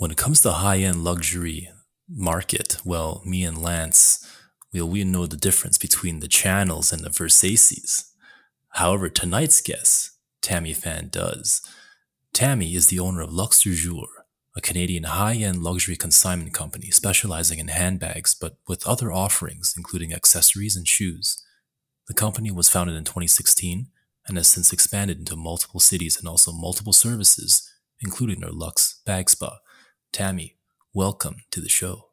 when it comes to high end luxury market, well, me and Lance, we, we know the difference between the Chanels and the Versaces. However, tonight's guest, Tammy Fan, does. Tammy is the owner of Luxe du Jour, a Canadian high end luxury consignment company specializing in handbags, but with other offerings, including accessories and shoes. The company was founded in 2016 and has since expanded into multiple cities and also multiple services, including their Luxe Bag Spa. Tammy, welcome to the show.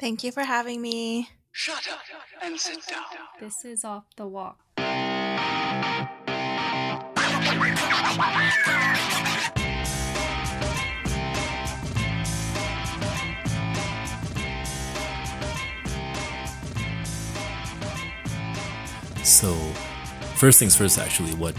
Thank you for having me. Shut up and sit down. This is off the walk. So, first things first, actually, what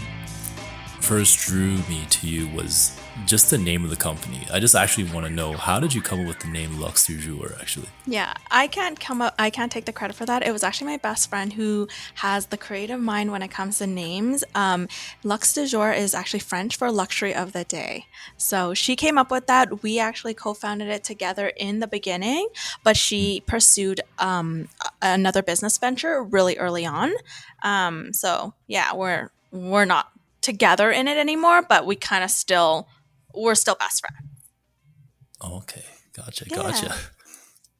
first drew me to you was just the name of the company. I just actually want to know how did you come up with the name Luxe du Jour actually? Yeah, I can't come up I can't take the credit for that. It was actually my best friend who has the creative mind when it comes to names. Um, Luxe du Jour is actually French for luxury of the day. So she came up with that. We actually co-founded it together in the beginning, but she pursued um, another business venture really early on. Um, so yeah, we're we're not together in it anymore, but we kind of still we're still best friends. Okay, gotcha, Yeah. gotcha.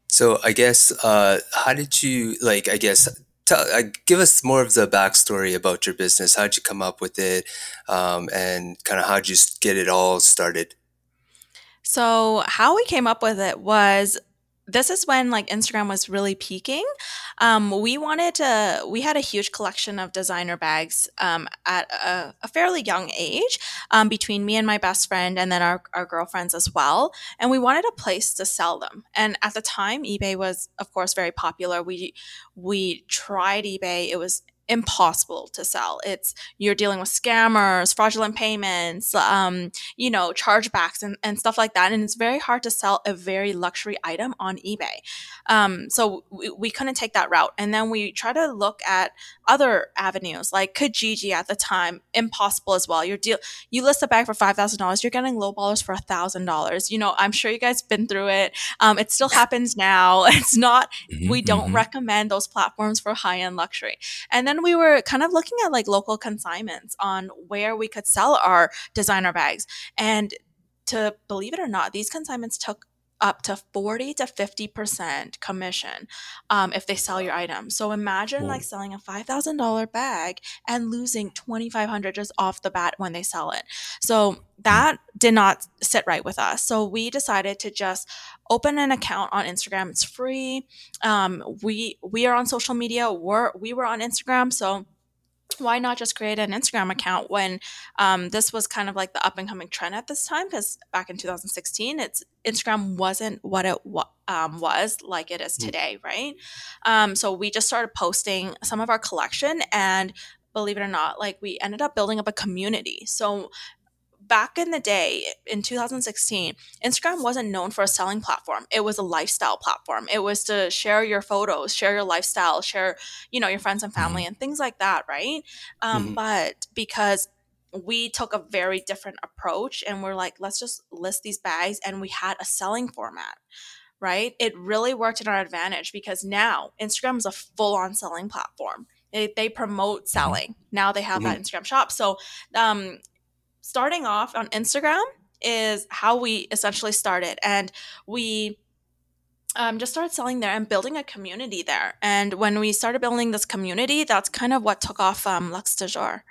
So I guess, uh, how did you like? I guess, tell, uh, give us more of the backstory about your business. How'd you come up with it, um, and kind of how'd you get it all started? So how we came up with it was this is when like Instagram was really peaking. Um, we wanted to. We had a huge collection of designer bags um, at a, a fairly young age, um, between me and my best friend, and then our, our girlfriends as well. And we wanted a place to sell them. And at the time, eBay was, of course, very popular. We we tried eBay. It was impossible to sell. It's you're dealing with scammers, fraudulent payments, um, you know, chargebacks and, and stuff like that. And it's very hard to sell a very luxury item on eBay. Um, so we, we couldn't take that route. And then we try to look at other avenues like Kijiji at the time, impossible as well. You're deal you list a bag for five thousand dollars, you're getting low ballers for a thousand dollars. You know, I'm sure you guys been through it. Um, it still happens now. It's not Mhm, we don't mhm. recommend those platforms for high-end luxury. And then we were kind of looking at like local consignments on where we could sell our designer bags. And to believe it or not, these consignments took up to 40 to 50% commission um, if they sell your item. So imagine like selling a $5,000 bag and losing 2500 just off the bat when they sell it. So that did not sit right with us. So we decided to just open an account on Instagram. It's free. Um, we we are on social media. We're we were on Instagram. So why not just create an Instagram account when um, this was kind of like the up and coming trend at this time? Because back in 2016, it's Instagram wasn't what it wa- um, was like it is Mm. today, right? Um, so we just started posting some of our collection, and believe it or not, like we ended up building up a community. So back in the day in 2016 instagram wasn't known for a selling platform. It was a lifestyle platform. It was to share your photos share your lifestyle share you know your friends and family and things like that right? Um, Mhm. but because we took a very different approach and we're like let's just list these bags and we had a selling format right? It really worked in our advantage because now instagram is a full-on selling platform. They, they promote selling. Now they have that instagram shop. So um, starting off on Instagram is how we essentially started. And we um, just started selling there and building a community there. And when we started building this community, that's kind of what took off um, Luxe du Jour.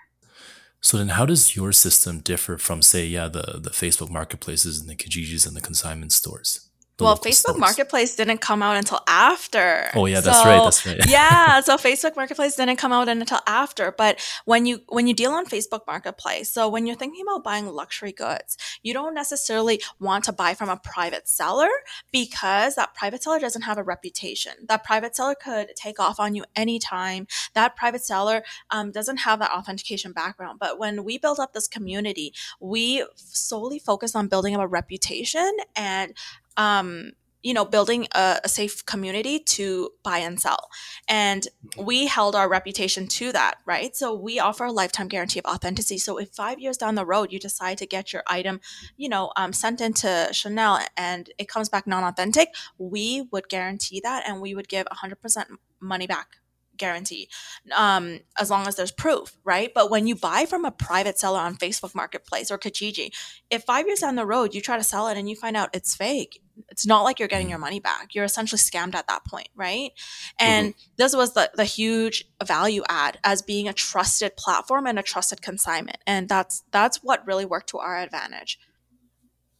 So then, how does your system differ from, say, yeah, the the Facebook marketplaces and the Kijijis and the consignment stores? Well, Facebook stores? Marketplace didn't come out until after. Oh yeah, that's right. That's right. yeah so facebook marketplace didn't come out until after but when you when you deal on facebook marketplace so when you're thinking about buying luxury goods you don't necessarily want to buy from a private seller because that private seller doesn't have a reputation that private seller could take off on you anytime that private seller um, doesn't have that authentication background but when we build up this community we solely focus on building up a reputation and um, you know building a, a, safe community to buy and sell. And we held our reputation to that right? So we offer a lifetime guarantee of authenticity. So if five years down the road you decide to get your item you know um, sent into chanel and it comes back non-authentic we would guarantee that and we would give 100% money back guarantee um, as long as there's proof, right? But when you buy from a private seller on Facebook Marketplace or Kijiji, if five years down the road you try to sell it and you find out it's fake, it's not like you're getting mm-hmm. your money back. You're essentially scammed at that point, right? And mm-hmm. this was the, the huge value add as being a trusted platform and a trusted consignment. And that's that's what really worked to our advantage.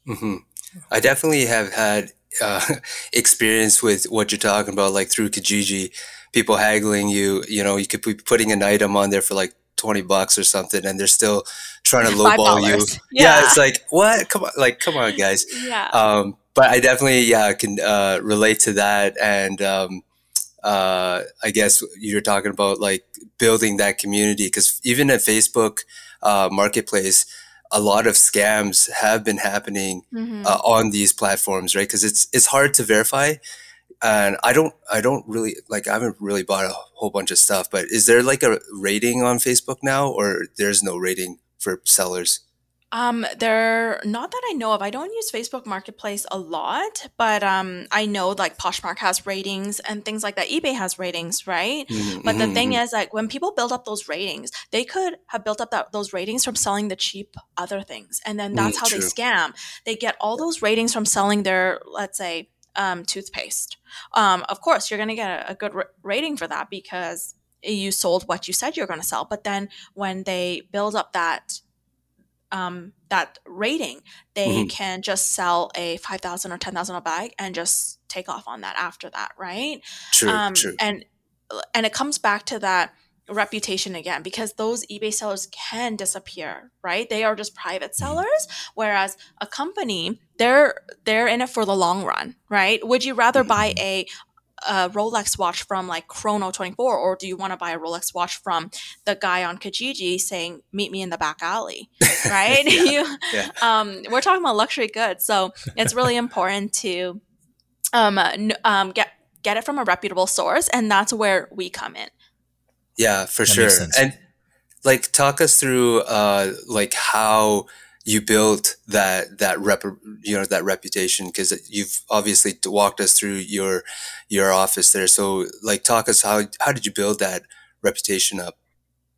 Mm-hmm. I definitely have had uh, experience with what you're talking about, like through Kijiji people haggling you. You know, you could be putting an item on there for like 20 bucks or something and they're still trying to lowball you. Yeah. yeah. it's like, what? Come on, like, come on, guys. Yeah. Um, but I definitely, yeah, can uh, relate to that. And um, uh, I guess you're talking about like building that community because even at Facebook uh, Marketplace, a lot of scams have been happening mm-hmm. uh, on these platforms, right? Because it's it's hard to verify and I don't I don't really like I haven't really bought a whole bunch of stuff, but is there like a rating on Facebook now or there's no rating for sellers? Um, there not that I know of. I don't use Facebook Marketplace a lot, but um, I know like Poshmark has ratings and things like that. eBay has ratings, right? Mm-hmm, but the mm-hmm. thing mm-hmm. is, like when people build up those ratings, they could have built up that, those ratings from selling the cheap other things, and then that's mm, how true. they scam. They get all those ratings from selling their, let's say, um, toothpaste. Um, of course, you're going to get a, a good r- rating for that because you sold what you said you're going to sell. But then when they build up that um, that rating, they mm-hmm. can just sell a five thousand or ten thousand a bag and just take off on that after that, right? True, um, true. And and it comes back to that reputation again because those eBay sellers can disappear, right? They are just private mm-hmm. sellers, whereas a company they're they're in it for the long run, right? Would you rather buy mm-hmm. a a Rolex watch from like Chrono24 or do you want to buy a Rolex watch from the guy on Kijiji saying meet me in the back alley right yeah, you, yeah. Um, we're talking about luxury goods so it's really important to um, um, get get it from a reputable source and that's where we come in yeah, for that sure. And like talk us through uh like how you built that that rep you know that reputation because you've obviously walked us through your your office there so like talk us how how did you build that reputation up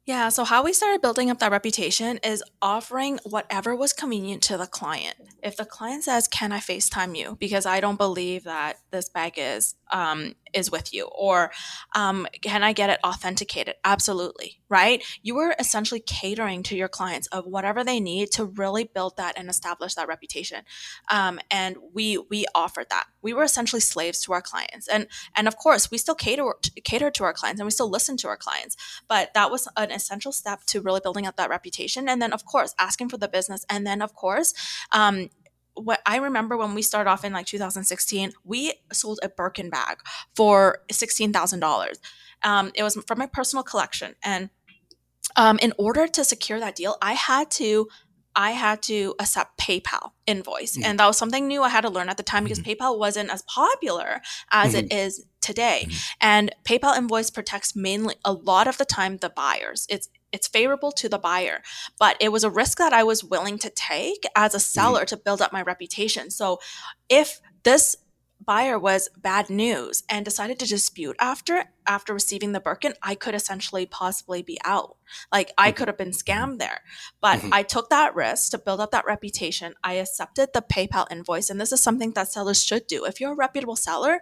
yeah, so how we started building up that reputation is offering whatever was convenient to the client. If the client says, "Can I FaceTime you?" because I don't believe that this bag is um, is with you, or um, "Can I get it authenticated?" Absolutely, right? You were essentially catering to your clients of whatever they need to really build that and establish that reputation. Um, and we we offered that. We were essentially slaves to our clients, and and of course we still cater cater to our clients and we still listen to our clients. But that was an essential step to really building up that reputation. And then of course asking for the business, and then of course um, what I remember when we started off in like 2016, we sold a Birkin bag for $16,000. Um, it was from my personal collection. And um, in order to secure that deal, I had to I had to accept PayPal invoice. Mm-hmm. And that was something new I had to learn at the time because mm-hmm. PayPal wasn't as popular as mm-hmm. it is today. Mm-hmm. And PayPal invoice protects mainly a lot of the time the buyers. It's it's favorable to the buyer, but it was a risk that I was willing to take as a mm-hmm. seller to build up my reputation. So if this buyer was bad news and decided to dispute after after receiving the Birkin, I could essentially possibly be out. Like I mm-hmm. could have been scammed there. But mm-hmm. I took that risk to build up that reputation. I accepted the PayPal invoice and this is something that sellers should do. If you're a reputable seller,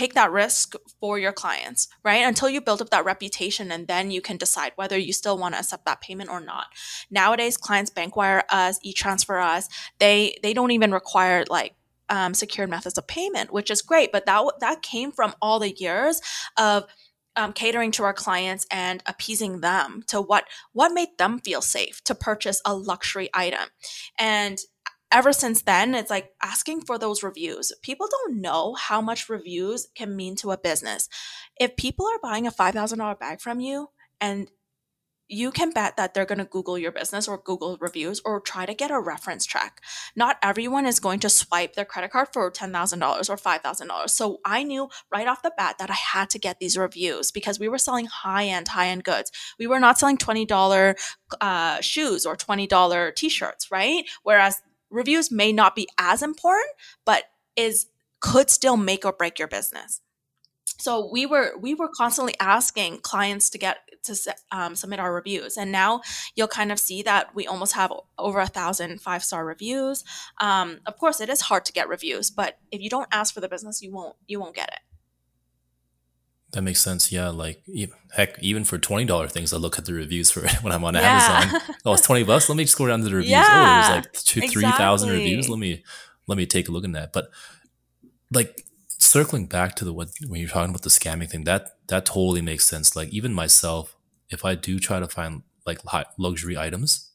take that risk for your clients, right? Until you build up that reputation and then you can decide whether you still want to accept that payment or not. Nowadays clients bank wire us, e-transfer us. They they don't even require like um, secured methods of payment, which is great. But that that came from all the years of um, catering to our clients and appeasing them to what what made them feel safe to purchase a luxury item, and ever since then it's like asking for those reviews people don't know how much reviews can mean to a business if people are buying a $5000 bag from you and you can bet that they're going to Google your business or Google reviews or try to get a reference check. Not everyone is going to swipe their credit card for $10,000 or $5,000. So I knew right off the bat that I had to get these reviews because we were selling high end, high end goods. We were not selling $20 uh, shoes or $20 t shirts, right? Whereas reviews may not be as important, but is could still make or break your business. So we were we were constantly asking clients to get to um, submit our reviews. And now you'll kind of see that we almost have over a thousand five star reviews. Um, of course it is hard to get reviews but if you don't ask for the business you won't you won't get it that makes sense. Yeah, like heck, even for twenty dollar things, I look at the reviews for when I'm on yeah. Amazon. Oh, it's twenty bucks. Let me just go down to the reviews. Yeah, oh, there's like two, exactly. three thousand reviews. Let me let me take a look at that. But like circling back to the what when you're talking about the scamming thing, that that totally makes sense. Like even myself, if I do try to find like luxury items,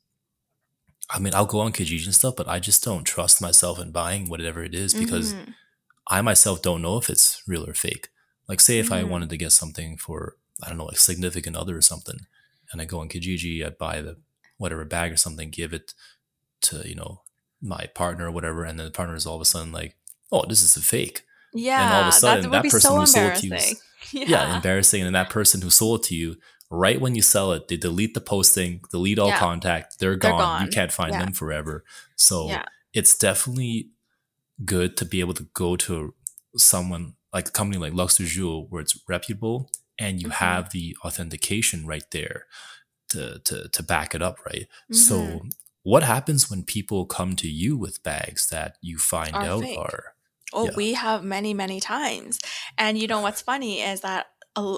I mean I'll go on Kijiji and stuff, but I just don't trust myself in buying whatever it is because mm-hmm. I myself don't know if it's real or fake. Like say if mm-hmm. I wanted to get something for I don't know, like significant other or something, and I go on Kijiji, I buy the whatever bag or something, give it to, you know, my partner or whatever, and then the partner is all of a sudden like, Oh, this is a fake. Yeah. And all of a sudden, that, that person so who sold it to you. Yeah. yeah. embarrassing. And that person who sold it to you, right when you sell it, they delete the posting, delete all yeah. contact. They're gone. they're gone. You can't find yeah. them forever. So it's definitely good to be able to go to someone like a company like Jour where it's reputable and you mm-hmm. have the authentication right there to to to back it up, right? Mm-hmm. So what happens when people come to you with bags that you find are out fake. are Oh, yeah. we have many, many times. And you know what's funny is that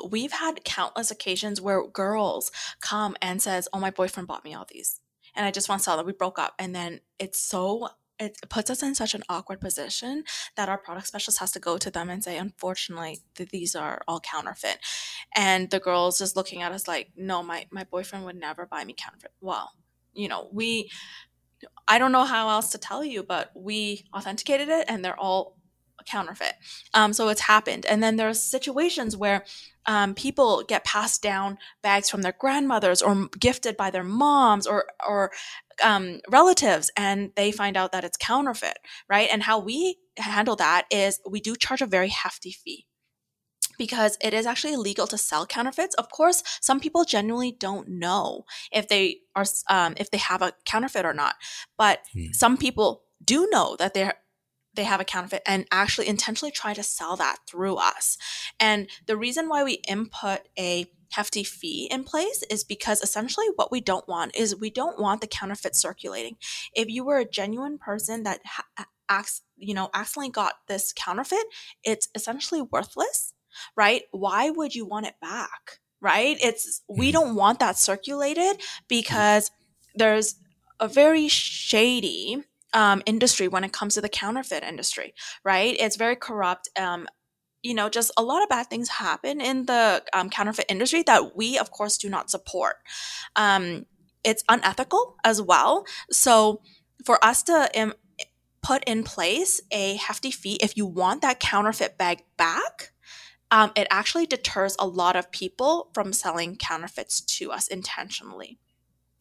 we've had countless occasions where girls come and says, "Oh, my boyfriend bought me all these." And I just want to tell them we broke up and then it's so it puts us in such an awkward position that our product specialist has to go to them and say, unfortunately, th- these are all counterfeit. And the girls just looking at us like, no, my, my boyfriend would never buy me counterfeit. Well, you know, we, I don't know how else to tell you, but we authenticated it and they're all counterfeit. Um, so it's happened. And then there's situations where um, people get passed down bags from their grandmothers or gifted by their moms or or um, relatives, and they find out that it's counterfeit, right? And how we handle that is we do charge a very hefty fee because it is actually illegal to sell counterfeits. Of course, some people genuinely don't know if they are um, if they have a counterfeit or not, but hmm. some people do know that they're they have a counterfeit and actually intentionally try to sell that through us. And the reason why we input a hefty fee in place is because essentially what we don't want is we don't want the counterfeit circulating. If you were a genuine person that ha- acts, you know, accidentally got this counterfeit, it's essentially worthless, right? Why would you want it back? Right? It's we mm-hmm. don't want that circulated because there's a very shady um, industry when it comes to the counterfeit industry, right? It's very corrupt. Um, you know, just a lot of bad things happen in the um, counterfeit industry that we, of course, do not support. Um, it's unethical as well. So, for us to Im- put in place a hefty fee if you want that counterfeit bag back, um, it actually deters a lot of people from selling counterfeits to us intentionally.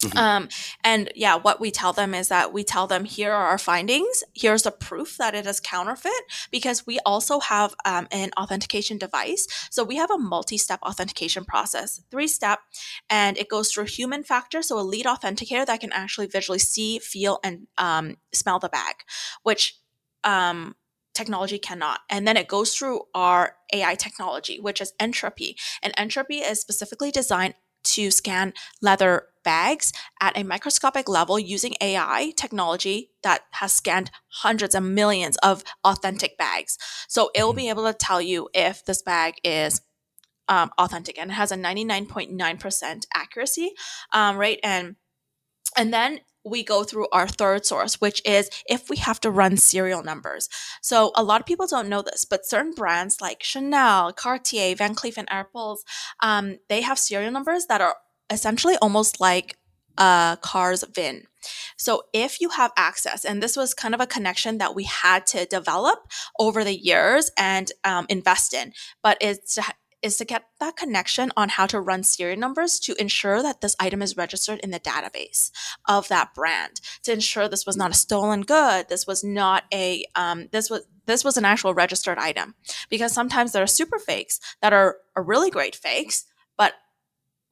Mm-hmm. Um, and yeah, what we tell them is that we tell them here are our findings. Here's the proof that it is counterfeit because we also have um, an authentication device. So we have a multi-step authentication process, three step, and it goes through human factor. So a lead authenticator that can actually visually see, feel, and um, smell the bag, which um, technology cannot. And then it goes through our AI technology, which is Entrupy. And Entrupy is specifically designed to scan leather bags at a microscopic level using AI technology that has scanned hundreds of millions of authentic bags. So it will mm-hmm. be able to tell you if this bag is um, authentic and it has a 99.9% accuracy um, rate. And and then we go through our third source, which is if we have to run serial numbers. So a lot of people don't know this, but certain brands like Chanel, Cartier, Van Cleef and Arpels, um, they have serial numbers that are essentially almost like a car's VIN. So if you have access, and this was kind of a connection that we had to develop over the years and um, invest in, but it's is to get that connection on how to run serial numbers to ensure that this item is registered in the database of that brand to ensure this was not a stolen good this was not a um, this was this was an actual registered item. Because sometimes there are super fakes that are, are really great fakes but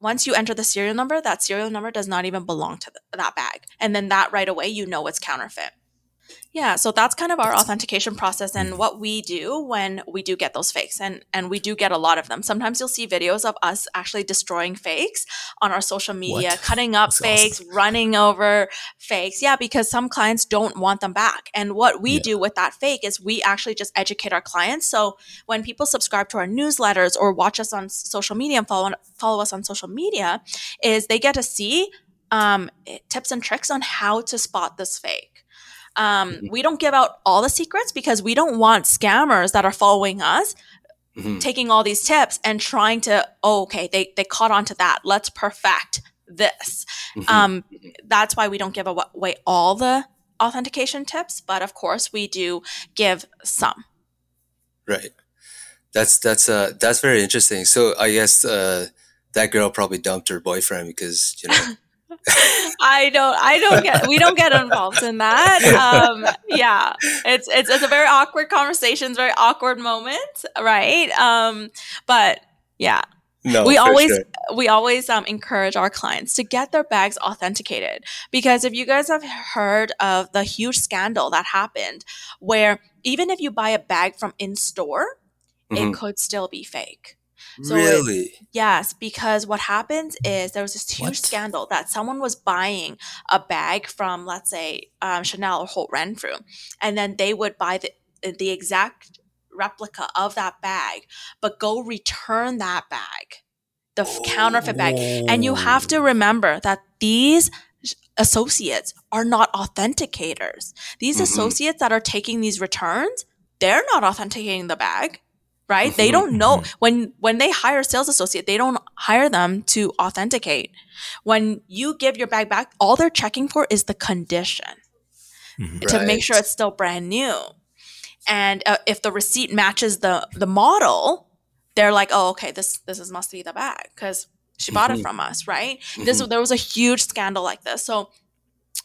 once you enter the serial number that serial number does not even belong to the, that bag. And then that right away you know it's counterfeit yeah, so that's kind of our authentication process and what we do when we do get those fakes and and we do get a lot of them. Sometimes you'll see videos of us actually destroying fakes on our social media, What? cutting up That's fakes, awesome. running over fakes. Yeah, because some clients don't want them back. And what we Yeah. do with that fake is we actually just educate our clients. So when people subscribe to our newsletters or watch us on social media and follow follow us on social media, is they get to see um, tips and tricks on how to spot this fake. Um, Mhm. we don't give out all the secrets because we don't want scammers that are following us Mhm. taking all these tips and trying to oh, okay they they caught on to that let's perfect this Mhm. um, that's why we don't give away all the authentication tips but of course we do give some Right. That's that's uh that's very interesting. So I guess uh that girl probably dumped her boyfriend because you know. I don't I don't get we don't get involved in that. Um yeah. It's it's it's a very awkward conversation, it's a very awkward moment, right? Um but yeah, No, we always sure. we always um, encourage our clients to get their bags authenticated because if you guys have heard of the huge scandal that happened where even if you buy a bag from in store Mhm. it could still be fake so it- really. Yes, because what happens is there was this huge What? scandal that someone was buying a bag from, let's say, um, Chanel or Holt Renfrew, and then they would buy the the exact replica of that bag, but go return that bag, the f- counterfeit bag, and you have to remember that these associates are not authenticators. These Mhm. associates that are taking these returns, they're not authenticating the bag, right? They don't know mhm. when when they hire a sales associate, they don't hire them to authenticate. When you give your bag back, all they're checking for is the condition Mhm. to make sure it's still brand new. And uh, if the receipt matches the the model, they're like, "Oh, okay, this this is must be the bag because she bought it Mhm. from us, right?" This there was a huge scandal like this, so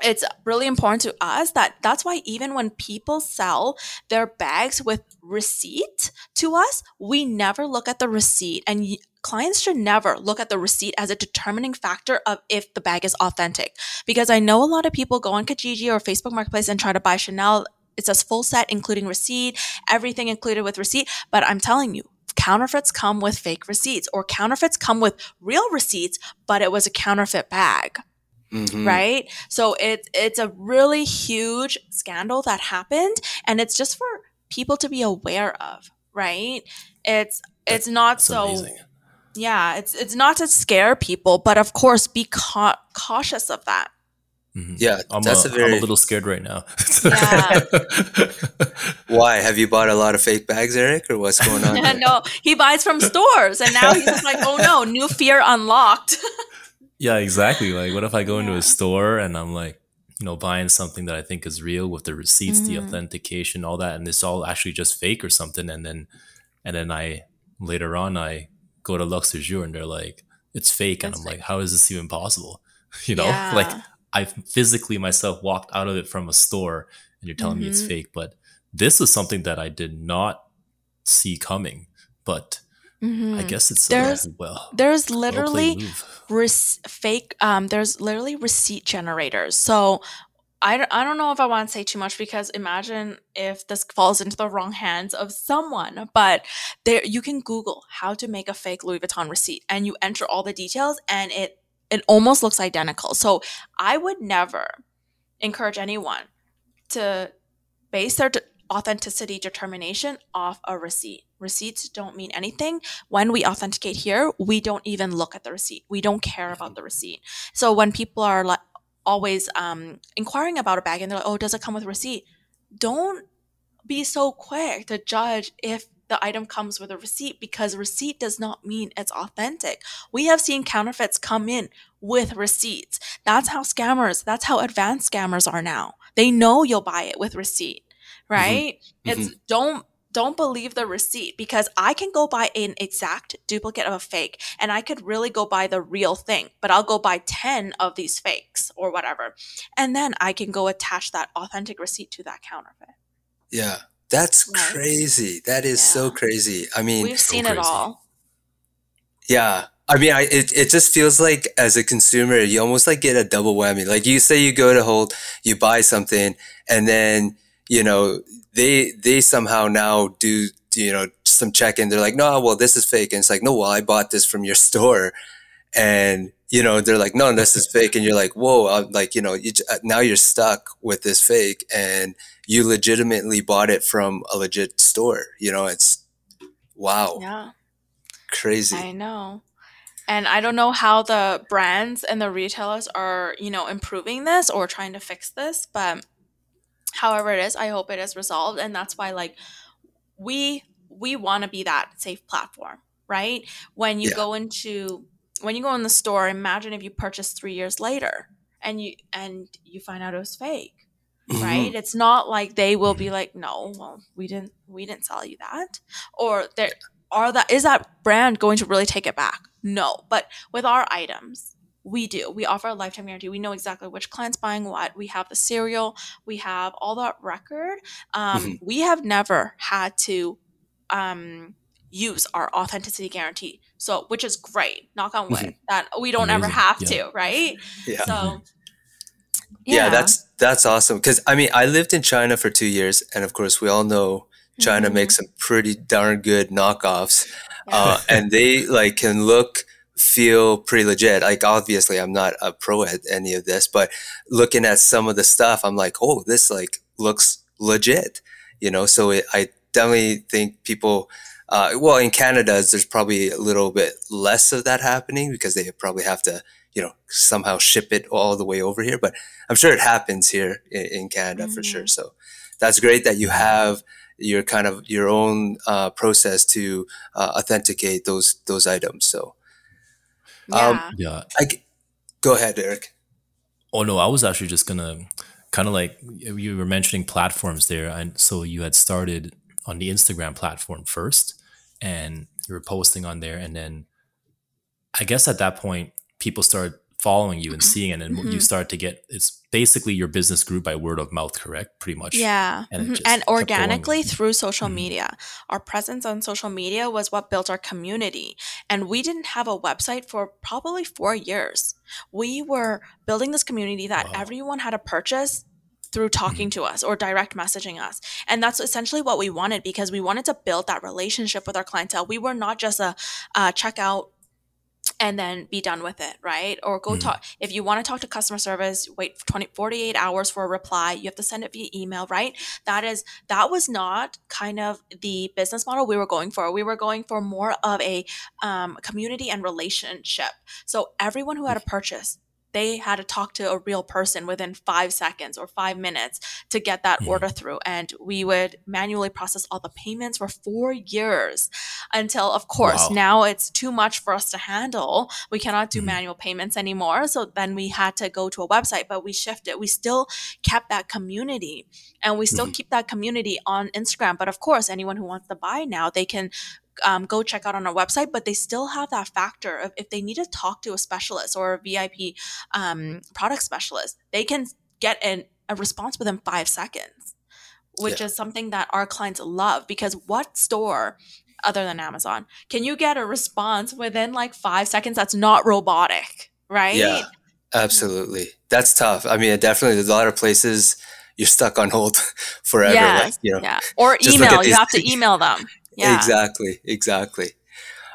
it's really important to us that that's why even when people sell their bags with receipt to us, we never look at the receipt. And y- clients should never look at the receipt as a determining factor of if the bag is authentic. Because I know a lot of people go on Kijiji or Facebook Marketplace and try to buy Chanel. It says full set including receipt, everything included with receipt, but I'm telling you counterfeits come with fake receipts or counterfeits come with real receipts but it was a counterfeit bag Mhm. right? So it's it's a really huge scandal that happened, and it's just for people to be aware of, right? It's it's not That's so amazing. yeah, it's it's not to scare people, but of course be cau- cautious of that. Mhm. Yeah, I'm, that's a, a I'm very a little scared right now. Yeah. Why have you bought a lot of fake bags, Eric, or what's going on? no, he buys from stores, and now he's just like, oh no, new fear unlocked. yeah, exactly. Like, what if I go into a store and I'm like, you know, buying something that I think is real with the receipts, the Mhm. authentication, all that, and it's all actually just fake or something, and then, and then I later on I go to Luxe du Jour and they're like, it's fake, and I'm fake. like, how is this even possible? You know, Yeah. like I physically myself walked out of it from a store, and you're telling me it's Mhm. fake, but this is something that I did not see coming, but I Mhm. guess it's There's- uh, well. There's literally rec- fake um there's literally receipt generators so I, don't- I don't know if i want to say too much because imagine if this falls into the wrong hands of someone but there you can google how to make a fake louis vuitton receipt and you enter all the details and it it almost looks identical so i would never encourage anyone to base their authenticity determination off a receipt receipts don't mean anything when we authenticate here, we don't even look at the receipt. We don't care about the receipt. So when people are like always um, inquiring about a bag and they're like, "Oh, does it come with a receipt?" Don't be so quick to judge if the item comes with a receipt because receipt does not mean it's authentic. We have seen counterfeits come in with receipts. That's how scammers, that's how advanced scammers are now. They know you'll buy it with receipt, Mm-hmm. right? It's mm-hmm. don't don't believe the receipt because I can go buy an exact duplicate of a fake and I could really go buy the real thing, but I'll go buy 10 of these fakes or whatever. And then I can go attach that authentic receipt to that counterfeit. Yeah. That's Right. crazy. That is so crazy. I mean, We've so seen it all. Yeah. I mean, I it, it just feels like as a consumer, you almost like get a double whammy. Like you say you go to Holt, you buy something, and then, you know, they they somehow now do, you know, some check in. They're like, no, well, this is fake. And it's like, no, well, I bought this from your store. And, you know, they're like, no, this is fake. And you're like, whoa, I'm like, you know, you, uh, now you're stuck with this fake and you legitimately bought it from a legit store. You know, it's wow, Yeah, crazy. I know. And I don't know how the brands and the retailers are, you know, improving this or trying to fix this, but however it is, I hope it is resolved. And that's why like we we want to be that safe platform, right? When you Yeah. go into when you go in the store, imagine if you purchase three years later and you and you find out it was fake. Mhm. Right? It's not like they will be like, no, well, we didn't we didn't sell you that. Or there are that is that brand going to really take it back? No. But with our items, we do. We offer a lifetime guarantee. We know exactly which client's buying what. We have the serial. We have all that record. Um, Mhm. We have never had to um, use our authenticity guarantee. So, which is great. Knock on wood that we don't ever have Yeah. to, right? Yeah. So, yeah. that's that's awesome because i mean i lived in china for two years and of course we all know china Mhm. makes some pretty darn good knockoffs Yeah. uh, and they like can look feel pretty legit. Like obviously i'm not a pro at any of this but looking at some of the stuff i'm like oh this like looks legit you know? So it, i definitely think people uh, well in canada there's probably a little bit less of that happening because they probably have to you know somehow ship it all the way over here but i'm sure it happens here in, in canada for sure. So that's great that you have your kind of your own uh, process to uh, authenticate those those items. So um, yeah. Yeah. I g- go ahead eric Oh no, I was actually just gonna kind of like you were mentioning platforms there, and so you had started on the Instagram platform first, and you were posting on there, and then I guess at that point people started following you and seeing it, and you Mhm. start to get it's basically your business grew by word of mouth, correct? Pretty much. Yeah. and mhm. And organically through social Mhm. media. Our presence on social media was what built our community. And we didn't have a website for probably four years. We were building this community that Wow. everyone had to purchase through talking to us or direct messaging us. And that's essentially what we wanted because we wanted to build that relationship with our clientele. We were not just a, a checkout and then be done with it, right? Or go Mhm. talk. If you want to talk to customer service, wait 20, 48 hours for a reply. You have to send it via email, right? That is, that was not kind of the business model we were going for. We were going for more of a um, community and relationship. So everyone who had a purchase, they had to talk to a real person within five seconds or five minutes to get that Mhm. order through. And we would manually process all the payments for four years until, of course, Wow. now it's too much for us to handle. We cannot do Mhm. manual payments anymore. So then we had to go to a website, but we shifted. We still kept that community and we still Mhm. keep that community on Instagram. But of course, anyone who wants to buy now, they can um, go check out on our website, but they still have that factor of if they need to talk to a specialist or a VIP um, product specialist, they can get an, a response within five seconds, which Yeah. is something that our clients love because what store other than Amazon can you get a response within like five seconds that's not robotic, right? yeah absolutely that's tough i mean definitely there's a lot of places you're stuck on hold forever like you know yeah. Or just look at email. You have to email them. Yeah. Exactly, exactly.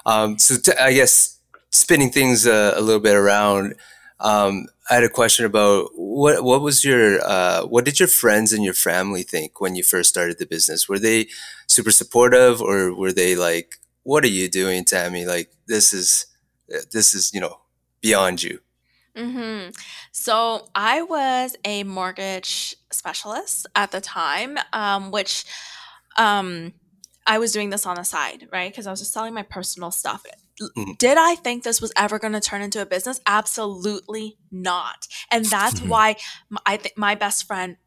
Um, so t- I guess spinning things uh, a little bit around, um, I had a question about what what was your uh, what did your friends and your family think when you first started the business? Were they super supportive, or were they like, "What are you doing, Tammy? Like this is this is you know beyond you." hmm So I was a mortgage specialist at the time, um, which um, I was doing this on the side, right? Because I was just selling my personal stuff. Mhm. Did I think this was ever going to turn into a business? Absolutely not. And that's Mhm. why I think my best friend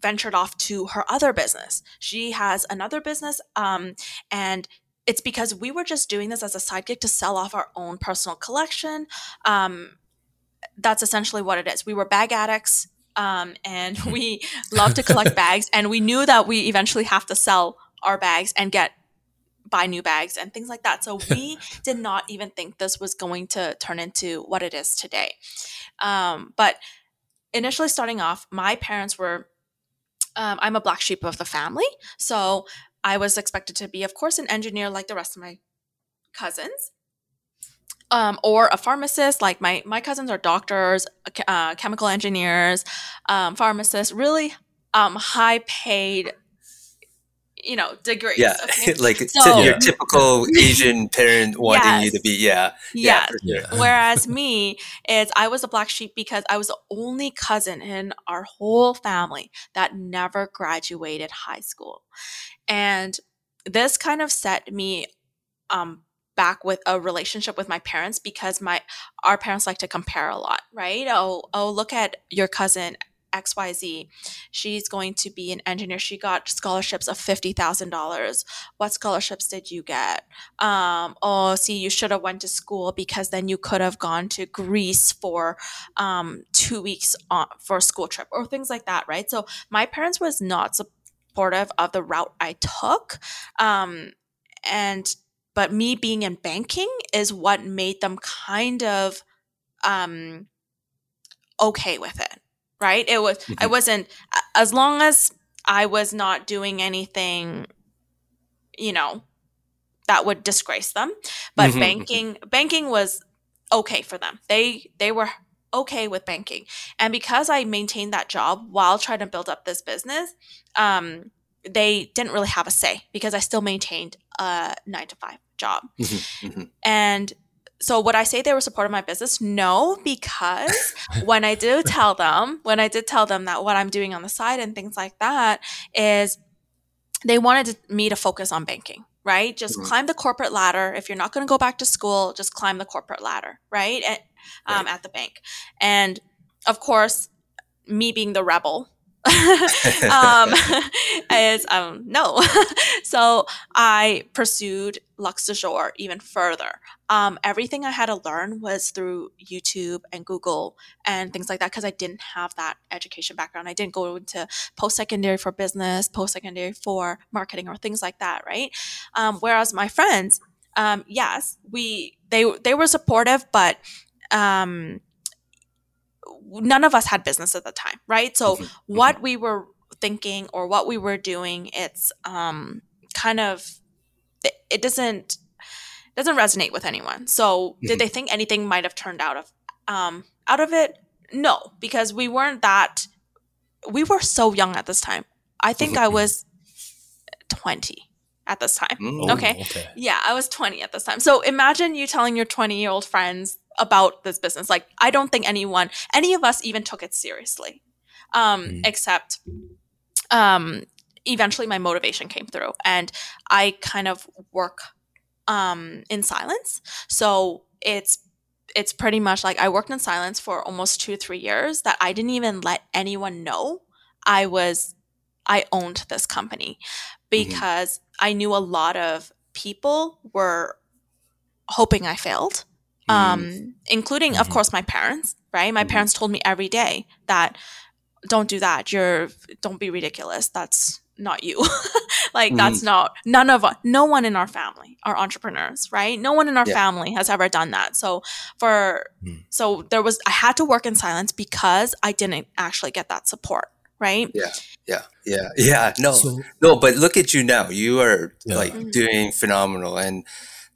ventured off to her other business. She has another business, um, and it's because we were just doing this as a side gig to sell off our own personal collection. Um, that's essentially what it is. We were bag addicts, um, and we love to collect bags, and we knew that we eventually have to sell our bags and get buy new bags and things like that. So we did not even think this was going to turn into what it is today. Um, but initially starting off, my parents were, um, I'm a black sheep of the family. So I was expected to be, of course, an engineer like the rest of my cousins. Um, or a pharmacist, like my my cousins are doctors, uh, chemical engineers, um, pharmacists, really um, high paid you know degrees. Yeah, okay? like t- So- your typical Asian parent wanting you to be. Yeah, Yes. for sure. Yeah. Whereas me is I was a black sheep because I was the only cousin in our whole family that never graduated high school. And this kind of set me um back with a relationship with my parents because my our parents like to compare a lot, right? Oh, oh look at your cousin XYZ. She's going to be an engineer. She got scholarships of $50,000. What scholarships did you get? um, oh, see, you should have went to school because then you could have gone to Greece for um, two weeks on, for a school trip or things like that, right? So my parents was not supportive of the route I took, um, and but me being in banking is what made them kind of um, okay with it, right? It was I Mhm. wasn't as long as I was not doing anything, you know, that would disgrace them. But Mhm, mhm. banking banking was okay for them. They they were okay with banking. And because I maintained that job while trying to build up this business, um, they didn't really have a say because I still maintained a nine to five job. Mhm, mhm. And so would I say they were supportive of my business? No, because when I do tell them, when I did tell them that what I'm doing on the side and things like that is they wanted me to focus on banking, right? Just Mhm. climb the corporate ladder. If you're not going to go back to school, just climb the corporate ladder, right? At, um, at the bank. And of course, me being the rebel um, is um, no. so I pursued Luxe du Jour even further. Um, everything I had to learn was through YouTube and Google and things like that because I didn't have that education background. I didn't go into post secondary for business, post secondary for marketing, or things like that, right? Um, whereas my friends, um, yes, we they they were supportive, but um, none of us had business at the time, right? So Mhm, what we were thinking or what we were doing, it's um, kind of it, it doesn't doesn't resonate with anyone. So did Mhm. they think anything might have turned out of um, out of it? No, because we weren't that. We were so young at this time. I think I Mhm. was twenty at this time. Oh, Okay. Okay. Yeah, I was 20 at this time. So imagine you telling your 20 year old friends about this business. Like, I don't think anyone, any of us even took it seriously. Um, Mm. except um, eventually my motivation came through and I kind of work um, in silence. So it's it's pretty much like I worked in silence for almost two three years that I didn't even let anyone know I was I owned this company because I knew a lot of people were hoping I failed, um, including, of Mhm. course, my parents. Right, my Mhm. parents told me every day that don't do that. You're don't be ridiculous. That's not you. like that's not none of us. No one in our family are entrepreneurs, right? No one in our Yeah. family has ever done that. So for Hmm. so there was I had to work in silence because I didn't actually get that support, right? Yeah, yeah, yeah, yeah. No, So no, but look at you now. You are Yeah. like Mhm. doing phenomenal, and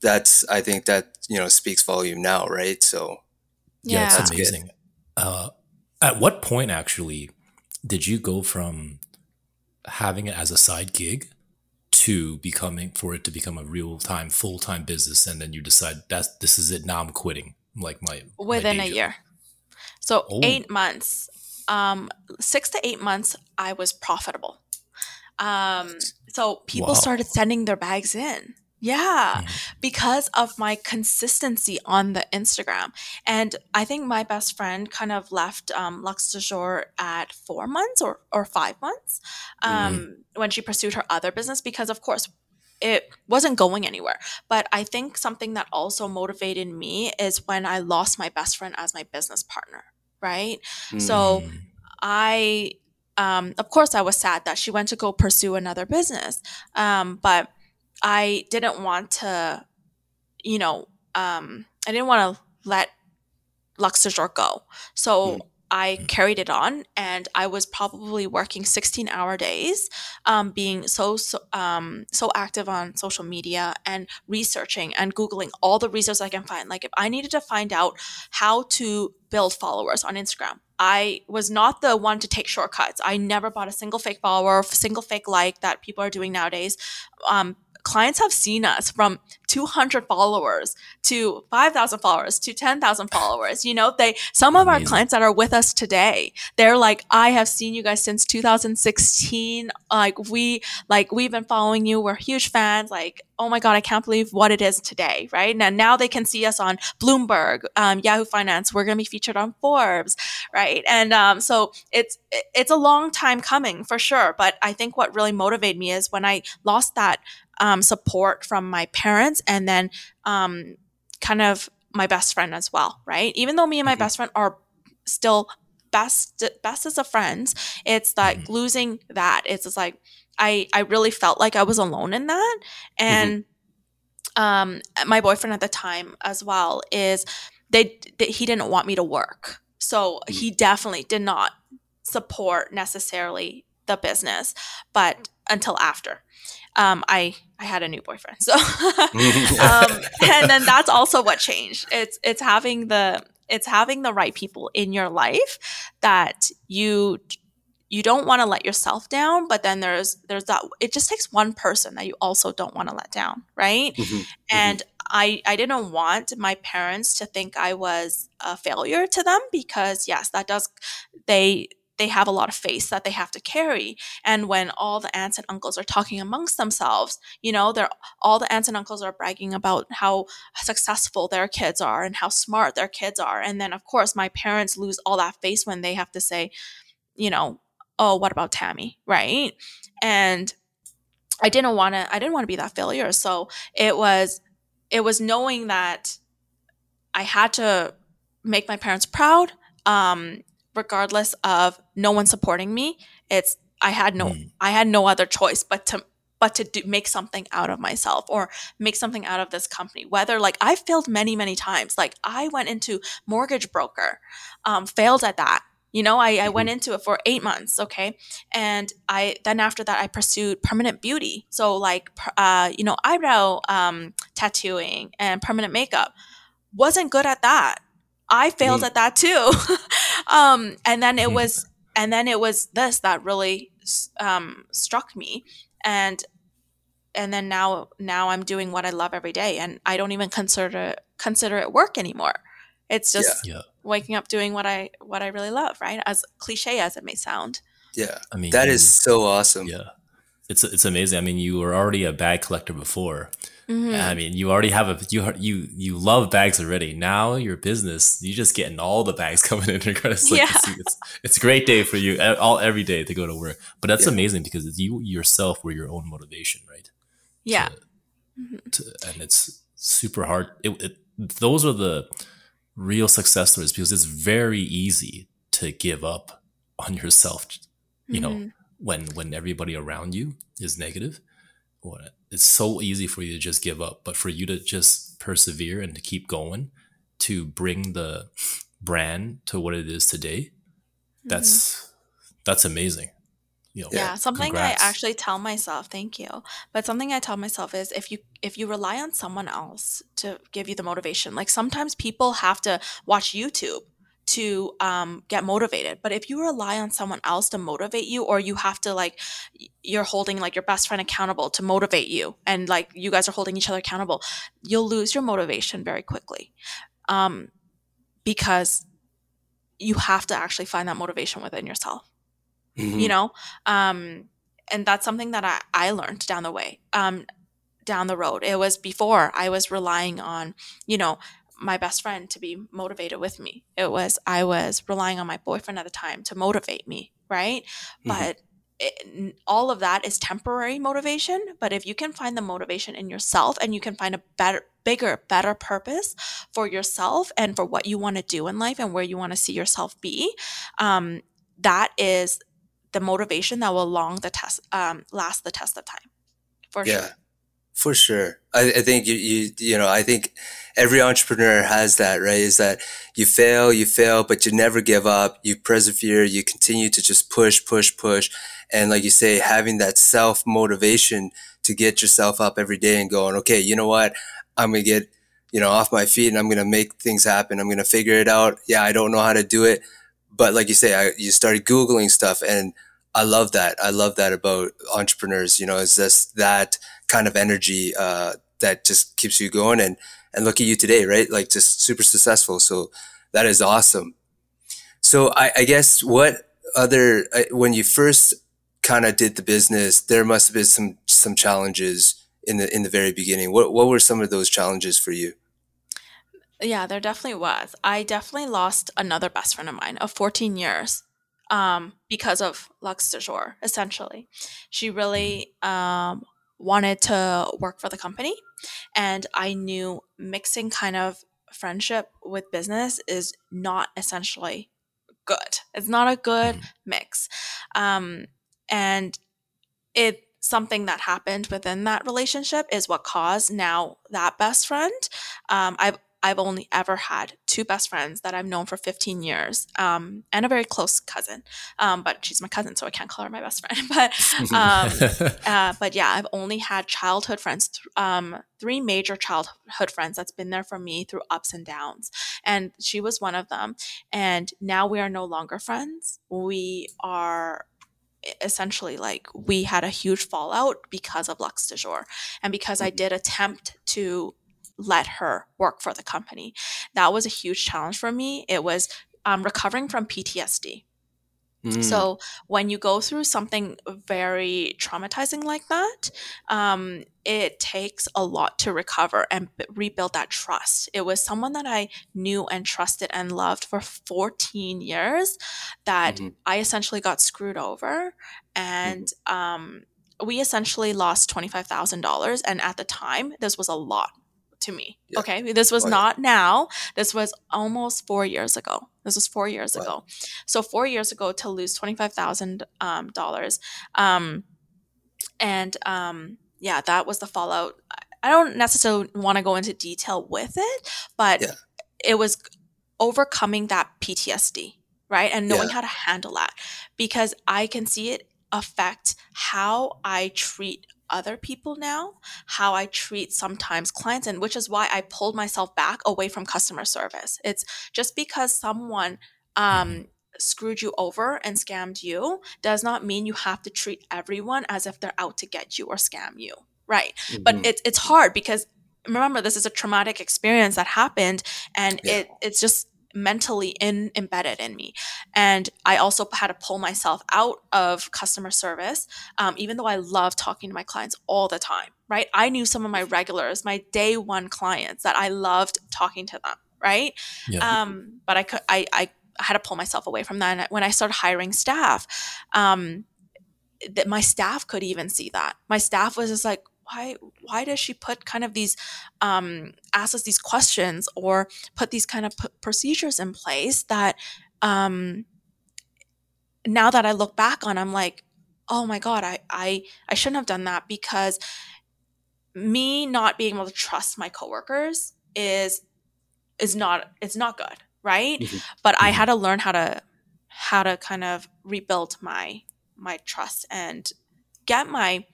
that's I think that you know speaks volume now, right? So yeah, it's That's amazing. Uh, at what point actually did you go from having it as a side gig to becoming for it to become a real time, full time business, and then you decide that this is it now? I'm quitting. Like my my within day a job. year. So Oh. eight months, um, six to eight months, I was profitable. Um, so people Wow. started sending their bags in, Yeah, because of my consistency on the Instagram. And I think my best friend kind of left um, Luxe du Jour at four months or, or five months um, when she pursued her other business because, of course, it wasn't going anywhere. But I think something that also motivated me is when I lost my best friend as my business partner, right? So Mm. I, um, of course, I was sad that she went to go pursue another business. Um, but I didn't want to, you know, um, I didn't want to let Luxe du go. So Mm. I Mm. carried it on and I was probably working 16 hour days, um, being so, so, um, so active on social media and researching and Googling all the resources I can find. Like if I needed to find out how to build followers on Instagram, I was not the one to take shortcuts. I never bought a single fake follower, single fake like that people are doing nowadays. Um, clients have seen us from 200 followers to 5000 followers to 10,000 followers you know they some of our clients that are with us today they're like i have seen you guys since 2016 like we like we've been following you we're huge fans like oh my god i can't believe what it is today right? Now now they can see us on bloomberg um, yahoo finance we're going to be featured on forbes right? And um, so it's it's a long time coming for sure but i think what really motivated me is when i lost that um, support from my parents and then um, kind of my best friend as well right even though me and my Mhm. best friend are still best bestest of friends it's like Mhm. losing that it's just like i i really felt like i was alone in that and um my boyfriend at the time as well is they, they he didn't want me to work so Mhm. he definitely did not support necessarily the business but until after um i i had a new boyfriend so um, and then that's also what changed it's it's having the it's having the right people in your life that you you don't want to let yourself down but then there's there's that it just takes one person that you also don't want to let down right Mhm. and I, I didn't want my parents to think I was a failure to them because yes, that does they they have a lot of face that they have to carry. And when all the aunts and uncles are talking amongst themselves, you know, they're all the aunts and uncles are bragging about how successful their kids are and how smart their kids are. And then of course my parents lose all that face when they have to say, you know, oh, what about Tammy? Right. And I didn't want to I didn't want to be that failure. So it was it was knowing that I had to make my parents proud, um, regardless of no one supporting me. It's I had no Mm. I had no other choice but to but to do, make something out of myself or make something out of this company. Whether like I failed many many times. Like I went into mortgage broker, um, failed at that. You know, I, I went into it for eight months, okay, and I then after that I pursued permanent beauty. So like, uh, you know, eyebrow um, tattooing and permanent makeup. Wasn't good at that. I failed Mm. at that too. um, and then it Mhm. was, and then it was this that really um, struck me, and and then now now I'm doing what I love every day, and I don't even consider consider it work anymore. It's just Yeah. waking up doing what I what I really love, right? As cliche as it may sound. yeah, I mean, that is so awesome. yeah. It's it's amazing. I mean, you were already a bag collector before. Mhm. I mean, you already have a you you you love bags already. Now your business, you just getting all the bags coming in. Regardless, like, Yeah. it's, it's it's a great day for you all every day to go to work. But that's Yeah. amazing because it's you yourself were your own motivation, right? yeah. To- Mhm. to, and it's super hard. It, it, those are the real success stories because it's very easy to give up on yourself. You know, Mhm. when when everybody around you is negative, or it's so easy for you to just give up. But for you to just persevere and to keep going, to bring the brand to what it is today, that's that's amazing. You know, Mm-hmm. yeah something congrats. i actually tell myself thank you but something i tell myself is if you if you rely on someone else to give you the motivation like sometimes people have to watch youtube to um, get motivated but if you rely on someone else to motivate you or you have to like you're holding like your best friend accountable to motivate you and like you guys are holding each other accountable you'll lose your motivation very quickly um, because you have to actually find that motivation within yourself Mhm. you know um and that's something that i, I learned down the way um down the road. It was before I was relying on, you know, my best friend to be motivated with me. It was I was relying on my boyfriend at the time to motivate me, right? Mhm. But it, all of that is temporary motivation. But if you can find the motivation in yourself and you can find a better, bigger, better purpose for yourself and for what you want to do in life and where you want to see yourself be, um, that is the motivation that will long the test, um, last the test of time, for yeah sure. For sure. I, I think you, you you know i think every entrepreneur has that right? Is that you fail you fail but you never give up. You persevere you continue to just push push push. And like you say having that self motivation to get yourself up every day and going okay you know what? I'm gonna get you know off my feet and i'm gonna make things happen. I'm gonna figure it out. Yeah i don't know how to do it. But like you say I, you started googling stuff and i love that. I love that about entrepreneurs you know it's just that kind of energy uh, that just keeps you going and and look at you today right? Like just super successful. So that is awesome. So i, I guess what other uh, when you first kind of did the business there must have been some some challenges in the in the very beginning. What what were some of those challenges for you? Yeah, there definitely was. I definitely lost another best friend of mine of 14 years um, because of Luxe du Jour, essentially. She really um, wanted to work for the company. And I knew mixing kind of friendship with business is not essentially good. It's not a good Mhm. mix. Um, and it something that happened within that relationship is what caused now that best friend. Um, I've I've only ever had two best friends that I've known for 15 years, um, and a very close cousin. Um, but she's my cousin, so I can't call her my best friend. But um, uh, but yeah, I've only had childhood friends, th- um, three major childhood friends that's been there for me through ups and downs. And she was one of them. And now we are no longer friends. We are essentially like we had a huge fallout because of Luxe du Jour and because I Mhm. did attempt to let her work for the company. That was a huge challenge for me. It was um, recovering from PTSD. Mm, So when you go through something very traumatizing like that, um, it takes a lot to recover and b- rebuild that trust. It was someone that I knew and trusted and loved for 14 years that mhm. I essentially got screwed over, and um, we essentially lost twenty five thousand dollars. And at the time, this was a lot to me. Yeah. Okay, this was Oh, yeah. not now. This was almost four years ago. This was four years Wow. ago. So four years ago to lose twenty five thousand um, dollars, um, and um, yeah, that was the fallout. I- don't necessarily want to go into detail with it, but Yeah. it was overcoming that PTSD, right, and knowing how to handle that because I can see it affect how I treat other people now, how I treat sometimes clients, and which is why I pulled myself back away from customer service. It's just because someone um, screwed you over and scammed you does not mean you have to treat everyone as if they're out to get you or scam you, right? But Mhm. it's it's hard because remember this is a traumatic experience that happened, and Yeah. it it's just mentally in embedded in me. And i also had to pull myself out of customer service um, even though i love talking to my clients all the time right? I knew some of my regulars my day one clients that i loved talking to them right? Yeah. um, but I could I, I had to pull myself away from that. And when i started hiring staff um, that my staff could even see that. My staff was just like why why does she put kind of these um, ask us these questions or put these kind of p- procedures in place that um, now that i look back on i'm like oh my god I, I i shouldn't have done that because me not being able to trust my coworkers is is not it's not good right Mhm. but i Mhm. had to learn how to how to kind of rebuild my my trust and get my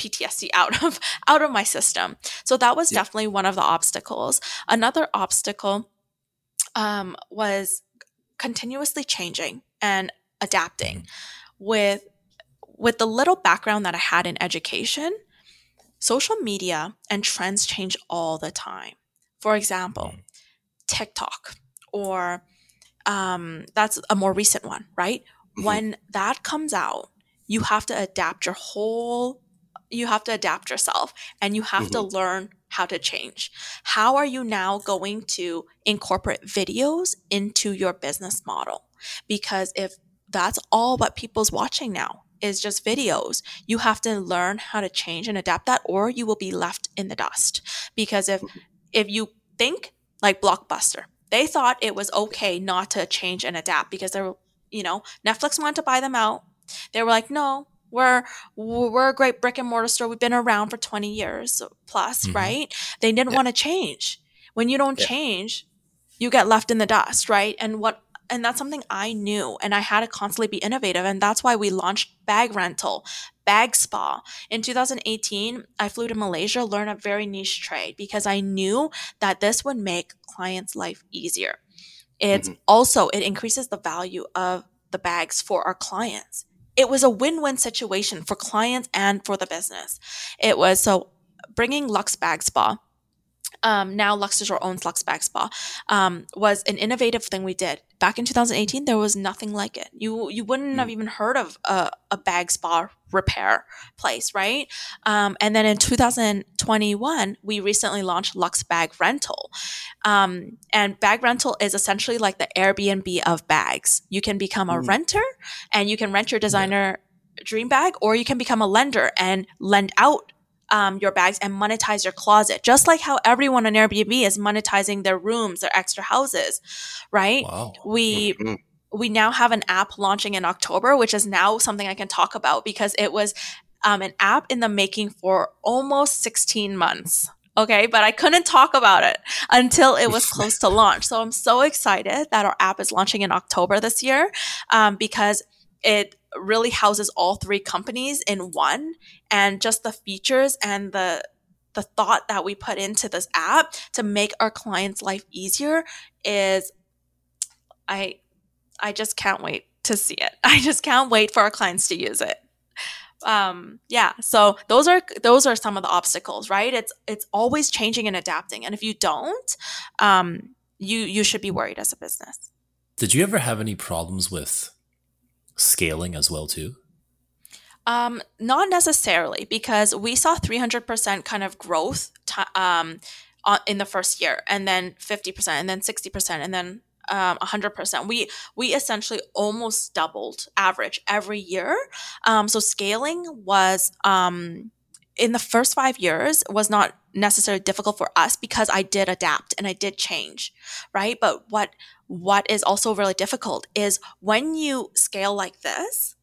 PTSD out of out of my system. So that was Yeah. definitely one of the obstacles. Another obstacle um, was continuously changing and adapting with with the little background that I had in education. Social media and trends change all the time. For example, TikTok or um, that's a more recent one, right? Mhm. When that comes out, you have to adapt your whole you have to adapt yourself and you have to mm-hmm. learn how to change. How are you now going to incorporate videos into your business model? Because if that's all what people's watching now is just videos, you have to learn how to change and adapt that or you will be left in the dust. Because if mm-hmm. if you think like Blockbuster, they thought it was okay not to change and adapt because they were, you know, Netflix wanted to buy them out. They were like, no, we're we're a great brick and mortar store. We've been around for 20 years plus, Mhm. right? They didn't Yeah. want to change. When you don't Yeah. change, you get left in the dust, right? And what and that's something I knew and I had to constantly be innovative and that's why we launched bag rental, bag spa. In 2018, I flew to Malaysia, learn a very niche trade because I knew that this would make clients' life easier. It's also it increases the value of the bags for our clients. It was a win-win situation for clients and for the business. It was so bringing Luxe Bag Spa. Um, now Luxor owns Luxe Bag Spa. Um, was an innovative thing we did back in 2018. There was nothing like it. You you wouldn't have even heard of a, a bag spa repair place, right? Um, and then in 2021, we recently launched Luxe Bag Rental. Um, and bag rental is essentially like the Airbnb of bags. You can become a Mm. renter and you can rent your designer dream bag, or you can become a lender and lend out um, your bags and monetize your closet, just like how everyone on Airbnb is monetizing their rooms, their extra houses, right? Wow. We Mhm. we now have an app launching in October, which is now something I can talk about because it was um, an app in the making for almost 16 months. Okay, but I couldn't talk about it until it was close to launch. So I'm so excited that our app is launching in October this year um, because it really houses all three companies in one, and just the features and the the thought that we put into this app to make our clients' life easier is I I just can't wait to see it. I just can't wait for our clients to use it. Um, yeah, so those are those are some of the obstacles, right? It's it's always changing and adapting, and if you don't, um, you you should be worried as a business. Did you ever have any problems with scaling as well too? Um, not necessarily because we saw 300% kind of growth ti um, in the first year and then 50% and then 60% and then um, 100%. We we essentially almost doubled average every year. Um, so scaling was um, in the first five years was not necessarily difficult for us because I did adapt and I did change, right? But what what is also really difficult is when you scale like this,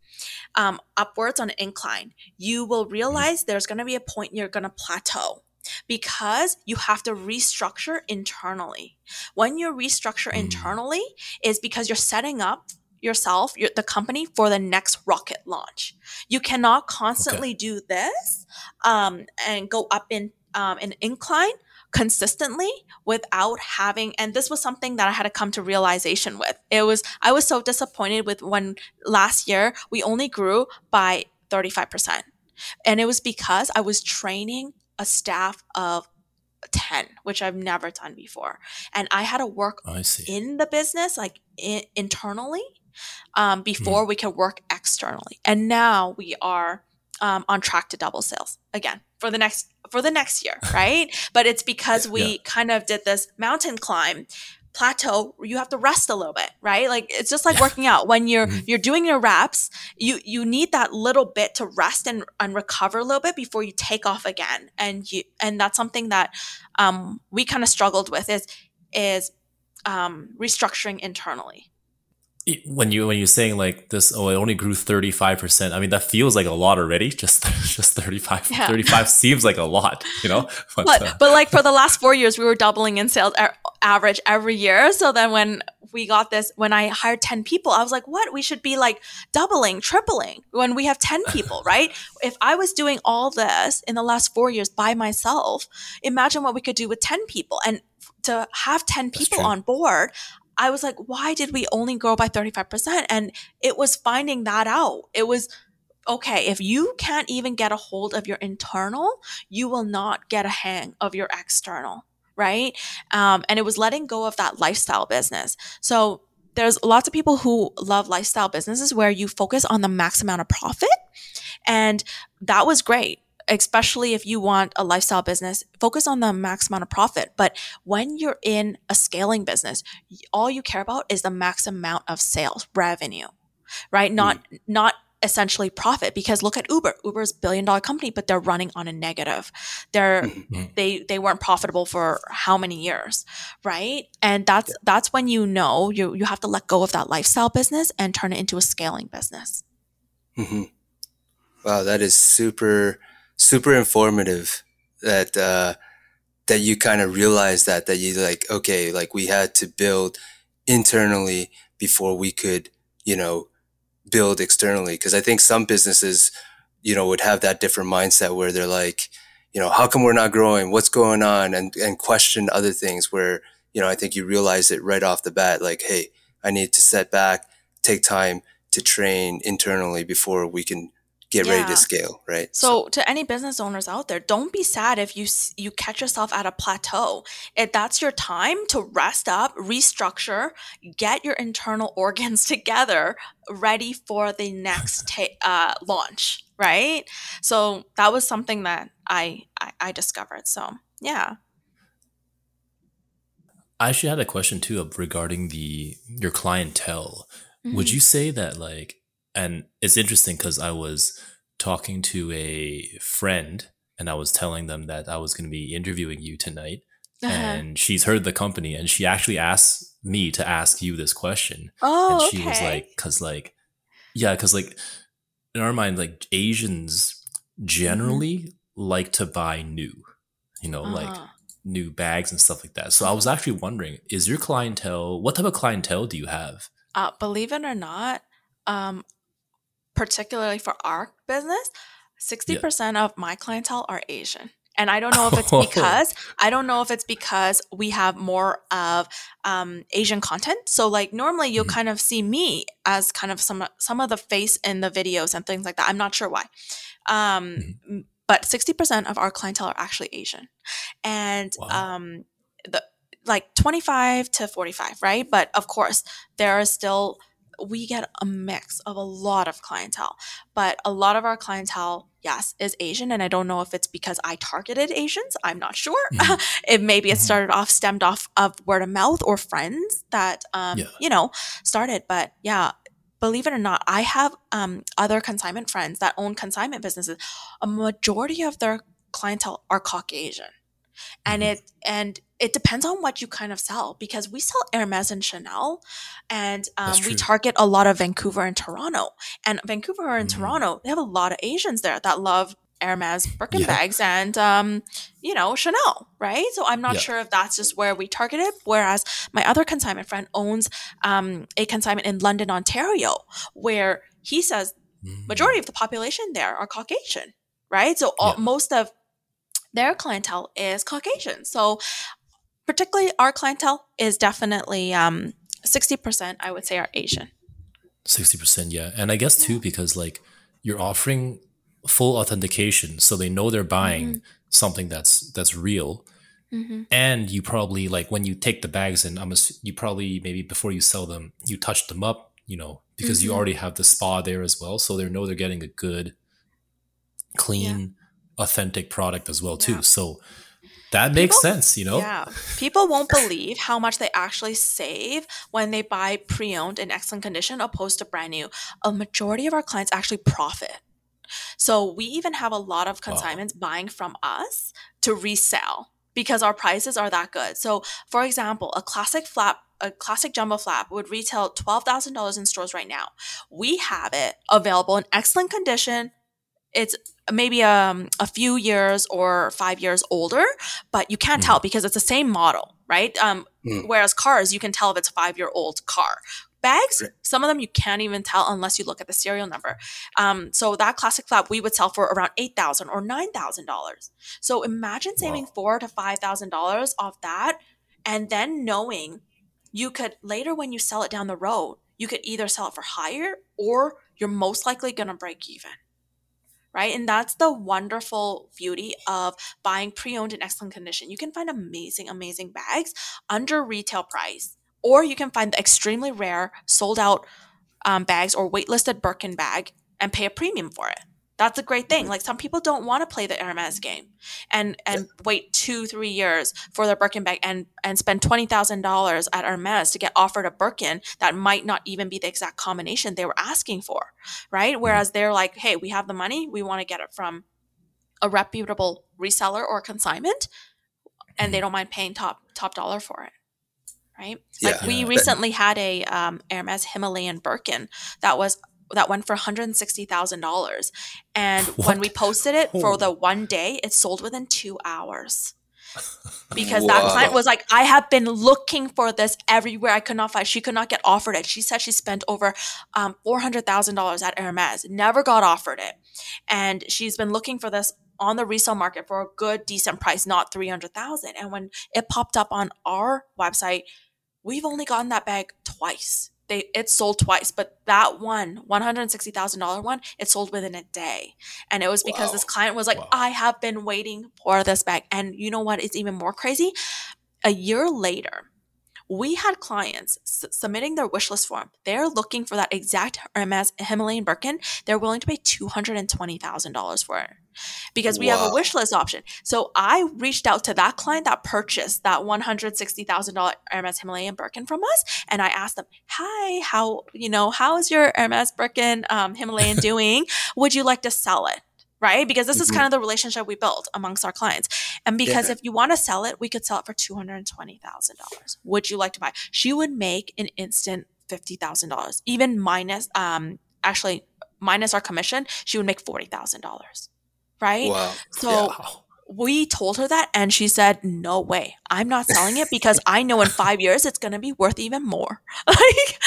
um, upwards on an incline, you will realize there's going to be a point you're going to plateau because you have to restructure internally. When you restructure Mm. internally, is because you're setting up yourself, your, the company for the next rocket launch. You cannot constantly do this um, and go up in um, an incline consistently without having and this was something that I had to come to realization with. It was I was so disappointed with when last year we only grew by 35%. And it was because I was training a staff of 10, which I've never done before. And I had to work I see. in the business, like I- internally, um, before we can work externally. And now we are um, on track to double sales again for the next for the next year, right? but it's because we Yeah. kind of did this mountain climb plateau you have to rest a little bit right like it's just like Yeah. working out when you're Mhm. you're doing your reps you you need that little bit to rest and, and recover a little bit before you take off again and you and that's something that um, we kind of struggled with is is um, restructuring internally When you when you're saying like this, oh, it only grew thirty five percent. I mean, that feels like a lot already. Just just 35. Yeah. 35 seems like a lot, you know. But, but uh, but like for the last four years we were doubling in sales a- average every year so then when we got this when i hired 10 people i was like what we should be like doubling tripling when we have 10 people right if i was doing all this in the last four years by myself imagine what we could do with 10 people and to have 10 people on board i was like why did we only grow by 35% and it was finding that out it was okay if you can't even get a hold of your internal you will not get a hang of your external, right? Um, and it was letting go of that lifestyle business. So there's lots of people who love lifestyle businesses where you focus on the max amount of profit. And that was great. Especially if you want a lifestyle business, focus on the max amount of profit. But when you're in a scaling business, all you care about is the max amount of sales revenue, right? Not not essentially profit because look at Uber. Uber's a billion dollar company, but they're running on a negative. They're Mhm. they they weren't profitable for how many years, right? And that's that's when you know you you have to let go of that lifestyle business and turn it into a scaling business. hmm Wow, that is super, super informative. That uh, that you kind of realize that that you like, okay, like we had to build internally before we could, you know, build externally. Because I think some businesses, you know, would have that different mindset where they're like, you know, how come we're not growing? What's going on? And and question other things. Where you know, I think you realize it right off the bat, like, hey, I need to set back, take time to train internally before we can get ready to scale, right? So, to any business owners out there, don't be sad if you you catch yourself at a plateau. If that's your time to rest up, restructure, get your internal organs together, ready for the next ta- uh, launch, right? So that was something that I, I I discovered. So yeah, I actually had a question too of regarding the your clientele. Would Mhm. you say that like and it's interesting because I was talking to a friend and I was telling them that I was going to be interviewing you tonight Uh-huh. and she's heard the company and she actually asked me to ask you this question oh, and she was like cuz like yeah cuz like in our mind like Asians generally like to buy new you know like Uh-huh. new bags and stuff like that. So I was actually wondering, is your clientele what type of clientele do you have? Uh, believe it or not, um, particularly for our business, sixty percent of my clientele are Asian, and I don't know if it's Oh. because I don't know if it's because we have more of um, Asian content. So, like normally, you'll Mhm. kind of see me as kind of some some of the face in the videos and things like that. I'm not sure why. Um, Mhm. But sixty percent of our clientele are actually Asian, and Wow. um, the like twenty five to forty five, right? But of course, there are still we get a mix of a lot of clientele but a lot of our clientele yes is asian and i don't know if it's because i targeted asians i'm not sure Mhm. it maybe it Mhm. started off stemmed off of word of mouth or friends that um Yeah. you know started but yeah believe it or not i have um other consignment friends that own consignment businesses a majority of their clientele are caucasian and Mhm. it and it depends on what you kind of sell because we sell Hermes and Chanel, and um, we target a lot of Vancouver and Toronto. And Vancouver and Mm. Toronto, they have a lot of Asians there that love Hermes Birkin Yeah. bags and um, you know Chanel, right? So I'm not Yeah. sure if that's just where we target it. Whereas my other consignment friend owns um, a consignment in London, Ontario, where he says Mm. majority of the population there are Caucasian, right? So all, Yeah. most of their clientele is Caucasian. So particularly our clientele is definitely um, 60% I would say are Asian. Sixty percent, yeah. And I guess too because like you're offering full authentication, so they know they're buying Mm-hmm. something that's that's real. And you probably like when you take the bags in, I'm ass- you probably maybe before you sell them, you touch them up, you know, because you Mhm. already have the spa there as well, so they know they're getting a good, clean, authentic product as well too. Yeah. So that makes People- sense, you know. Yeah. People won't believe how much they actually save when they buy pre owned in excellent condition opposed to brand new. A majority of our clients actually profit. So we even have a lot of consignments buying from us to resell because our prices are that good. So, for example, a classic flap, a classic jumbo flap would retail $12,000 in stores right now. We have it available in excellent condition. It's maybe um, a few years or five years older, but you can't Mhm. tell because it's the same model, right? Um, Mm. Whereas cars, you can tell if it's a five year old car. Bags, Right. some of them you can't even tell unless you look at the serial number. Um, so that classic flap we would sell for around eight thousand or nine thousand dollars. So imagine saving Wow. four to five thousand dollars off that, and then knowing you could later when you sell it down the road, you could either sell it for higher or you're most likely gonna break even. Right. And that's the wonderful beauty of buying pre-owned in excellent condition. You can find amazing, amazing bags under retail price, or you can find the extremely rare sold out um, bags or waitlisted Birkin bag and pay a premium for it. That's a great thing. Mm-hmm. Like some people don't want to play the Hermes mm-hmm. game and and wait two three years for their Birkin bag and and spend twenty thousand dollars at Hermes to get offered a Birkin that might not even be the exact combination they were asking for, right? Mm-hmm. Whereas they're like, hey, we have the money, we want to get it from a reputable reseller or consignment, and they don't mind paying top top dollar for it. Right? Like Yeah. we Yeah. recently had a um, Hermes Himalayan Birkin that was that went for one hundred and sixty thousand dollars, and when we posted it for the one day, it sold within two hours. Because that client was like, I have been looking for this everywhere. I could not find. She could not get offered it. She said she spent over um, four hundred thousand dollars at Hermes, never got offered it, and she's been looking for this on the resale market for a good, decent price, not three hundred thousand. And when it popped up on our website, we've only gotten that bag twice. They it sold twice, but that one, one hundred sixty thousand dollar one, it sold within a day, and it was because this client was like, Wow. "I have been waiting for this bag." And you know what? It's even more crazy? A year later, we had clients s- submitting their wish list form. They're looking for that exact Hermes Himalayan Birkin. They're willing to pay two hundred and twenty thousand dollars for it because we have a Wow. wish list option. So I reached out to that client that purchased that one hundred sixty thousand dollar Hermes Himalayan Birkin from us, and I asked them, "Hi, how you know how is your Hermes Birkin um, Himalayan doing? Would you like to sell it?" Right, because this is Mhm. kind of the relationship we built amongst our clients, and because Yeah. if you want to sell it, we could sell it for two hundred and twenty thousand dollars. Would you like to buy? She would make an instant fifty thousand dollars, even minus um actually minus our commission. She would make forty thousand dollars, right? Wow. So Wow. we told her that, and she said, "No way, I'm not selling it because I know in five years it's going to be worth even more." like,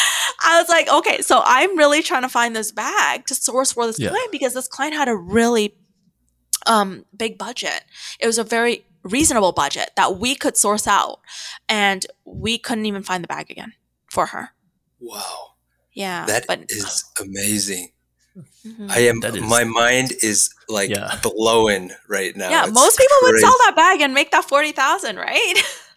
I was like, "Okay, so I'm really trying to find this bag to source for this Yeah. client because this client had a really um, big budget. It was a very reasonable budget that we could source out, and we couldn't even find the bag again for her. Wow. Yeah, That but is amazing. Mhm. I am That is- my mind is like Yeah. blowing right now. yeah, It's most people would sell that bag and make that forty thousand, right?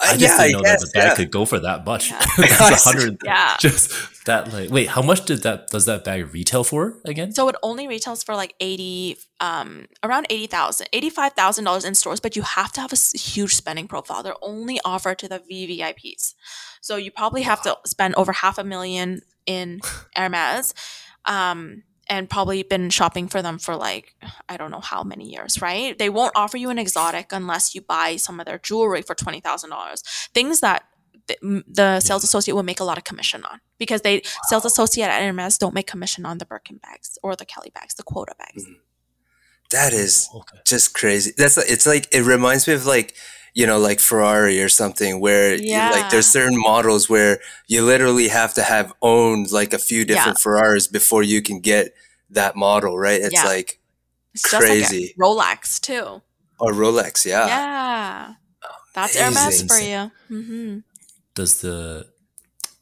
I just yeah, didn't know guess, that the bag yeah. could go for that much. Yeah. That's a hundred. Yeah. Just that, like, wait, how much did that does that bag retail for again? So it only retails for like 80 um around 80,000 $85,000 in stores but you have to have a huge spending profile. They're only offered to the VVIPs. So you probably have to spend over half a million in Hermes um and probably been shopping for them for like I don't know how many years, right? They won't offer you an exotic unless you buy some of their jewelry for $20,000. Things that the, the sales associate will make a lot of commission on because they sales associate at Hermes don't make commission on the Birkin bags or the Kelly bags, the quota bags. Mm. That is Okay. just crazy. That's it's like it reminds me of like you know like Ferrari or something where you, like there's certain models where you literally have to have owned like a few different Ferraris before you can get that model, right? It's Yeah. like It's Crazy. like a Rolex too. or Rolex, yeah. Yeah. That's Hermes for you. hmm Does the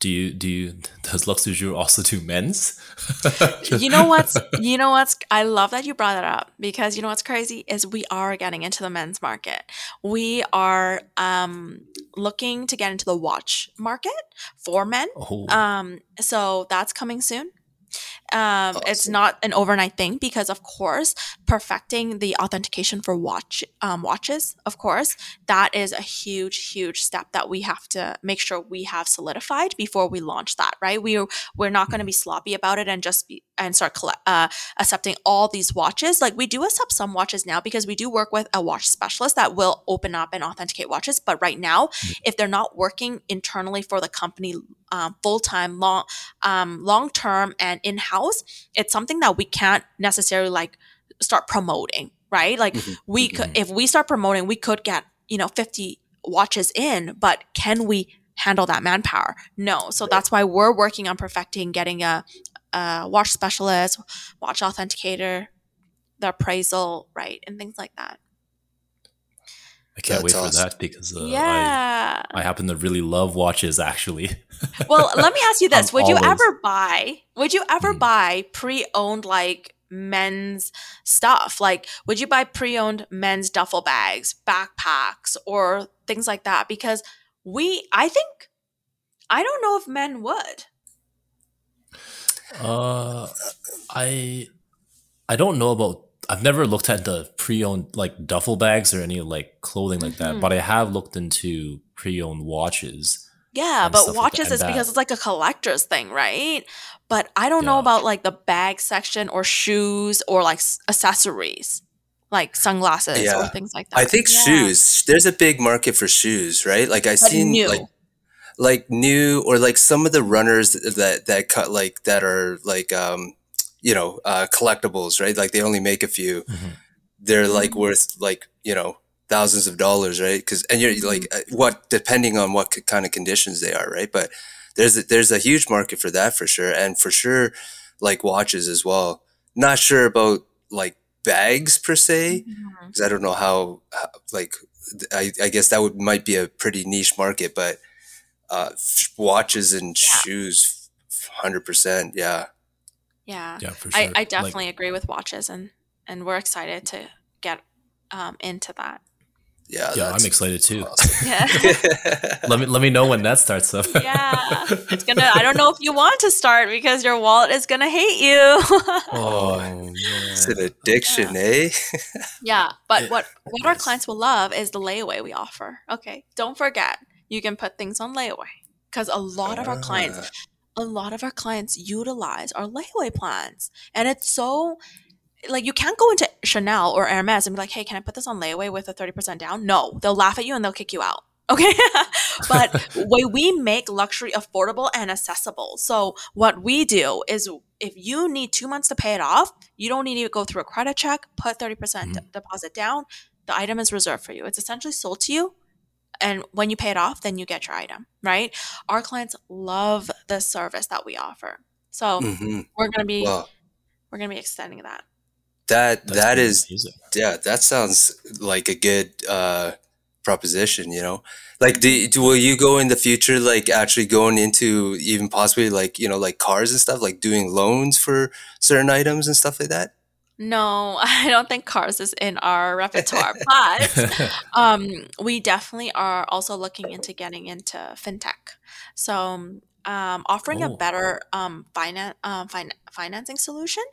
do you do you does Luxe du Jour also do men's? you know what's you know what's I love that you brought that up because you know what's crazy is we are getting into the men's market. We are um looking to get into the watch market for men. Oh, Um so that's coming soon. Um, It's not an overnight thing because, of course, perfecting the authentication for watch um, watches, of course, that is a huge, huge step that we have to make sure we have solidified before we launch that. Right? We we're not going to be sloppy about it and just be and start uh, accepting all these watches. Like we do accept some watches now because we do work with a watch specialist that will open up and authenticate watches. But right now, if they're not working internally for the company um, full time, long um, long term and in house, it's something that we can't necessarily like start promoting, right? Like Mhm. we could, if we start promoting, we could get you know fifty watches in, but can we handle that manpower? No. So that's why we're working on perfecting getting a, a watch specialist, watch authenticator, the appraisal, right, and things like that. I can't wait That's for that because uh, yeah. I I happen to really love watches actually. well, let me ask you this: Would you always- ever buy? Would you ever Hmm. buy pre-owned like men's stuff? Like, would you buy pre-owned men's duffel bags, backpacks, or things like that? Because we, I think, I don't know if men would. Uh, I I don't know about. I've never looked at the pre-owned like duffel bags or any like clothing like that, Mhm. but I have looked into pre-owned watches. Yeah, but stuff like that, watches is because it's like a collector's thing, right? But I don't know about like the bag section or shoes or like accessories, like sunglasses or things like that. I think Yeah. shoes. There's a big market for shoes, right? Like I But seen new. like like new or like some of the runners that that cut like that are like um you know uh collectibles, right? Like they only make a few. Mhm. They're like worth like you know thousands of dollars, right? Because and you're like uh, what depending on what kind of conditions they are, right? But there's a, there's a huge market for that for sure, and for sure like watches as well. Not sure about like bags per se because I don't know how, how like I, I guess that would might be a pretty niche market, but uh, watches and Yeah. shoes, hundred percent, yeah, Yeah. Yeah, for sure. I, I Like, definitely agree with watches and and we're excited to get um into that. yeah. yeah, I'm excited too. awesome. Yeah. let me let me know when that starts up. yeah. It's gonna I don't know if you want to start because your wallet is gonna hate you. oh it's an addiction, eh? Yeah, but It- what what our clients will love is the layaway we offer. Okay, don't forget you can put things on layaway because a lot of our clients, Ah, a lot of our clients utilize our layaway plans, and it's so like you can't go into Chanel or Hermes and be like, "Hey, can I put this on layaway with a thirty percent down?" No, they'll laugh at you and they'll kick you out. Okay, but way we make luxury affordable and accessible. So what we do is if you need two months to pay it off, you don't need to go through a credit check, put 30% Mhm. deposit down. The item is reserved for you. It's essentially sold to you. And when you pay it off, then you get your item, right? Our clients love the service that we offer. So mhm. we're gonna be Well, we're gonna be extending that. that That's that amazing. yeah. That sounds like a good uh, proposition. You know, like do, do will you go in the future like actually going into even possibly like you know like cars and stuff like doing loans for certain items and stuff like that? No, I don't think cars is in our repertoire, but um, we definitely are also looking into getting into fintech. So, um, offering a Oh. better um, finan- um, fin- financing solution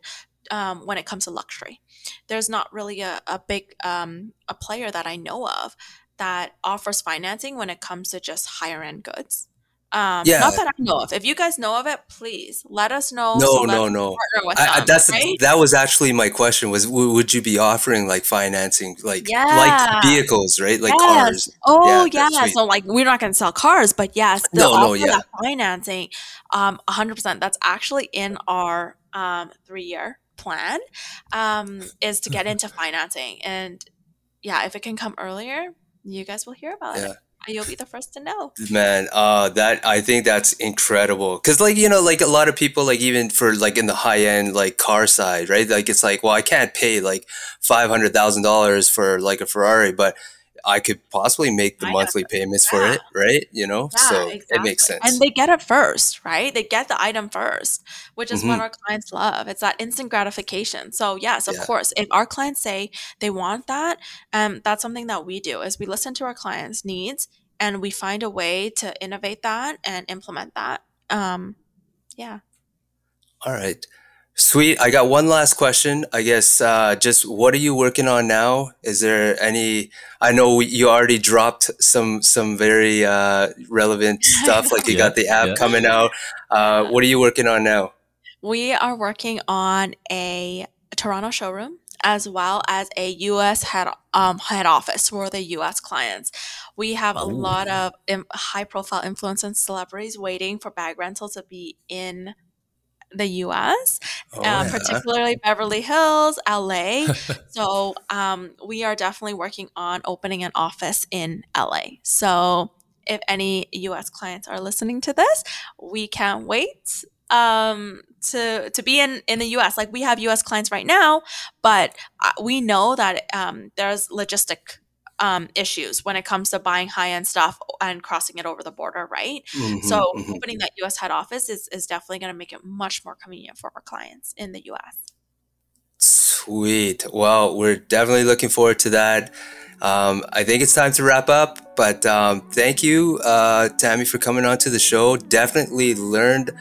um, when it comes to luxury. There's not really a, a big um, a player that I know of that offers financing when it comes to just higher end goods. Um, Yeah. Not that I know of. If you guys know of it, please let us know. No, so no, no. I, them, that's right? that was actually my question was would you be offering like financing like Yeah. like vehicles right like Yes. cars Oh Yeah, yeah, so like we're not going to sell cars, but yes, the No, no, yeah. financing, um, hundred percent. That's actually in our um three year plan, um, is to get into financing, and yeah, if it can come earlier, you guys will hear about Yeah. it. You'll be the first to know. man uh that i think that's incredible because like you know like a lot of people like even for like in the high end like car side right like it's like well i can't pay like $500000 for like a ferrari but i could possibly make the I monthly payments for Yeah. it right you know Yeah, so it makes sense And they get it first, right? They get the item first, which is Mhm. what our clients love. It's that instant gratification. So yes, of Yeah. course, if our clients say they want that, um, that's something that we do is we listen to our clients' needs and we find a way to innovate that and implement that. Um, yeah. All right. Sweet. I got one last question. I guess uh, just what are you working on now? Is there any? I know we, you already dropped some some very uh, relevant stuff. Like you Yeah, got the app yeah. coming out. Uh, what are you working on now? We are working on a Toronto showroom as well as a U.S. head um, head office for the U.S. clients. We have a Ooh. lot of high profile influencers and celebrities waiting for bag rental to be in the U.S. Oh, uh, yeah. particularly Beverly Hills, LA. so um, we are definitely working on opening an office in LA. So if any U.S. clients are listening to this, we can't wait um, to to be in in the U.S. Like we have U.S. clients right now, but uh, we know that um, there's logistic. Um, issues when it comes to buying high end stuff and crossing it over the border, right? Mhm, So mhm. opening that US head office is, is definitely going to make it much more convenient for our clients in the US. Sweet. Well, we're definitely looking forward to that. Um, I think it's time to wrap up, but um, thank you, uh, Tammy, for coming on to the show. Definitely learned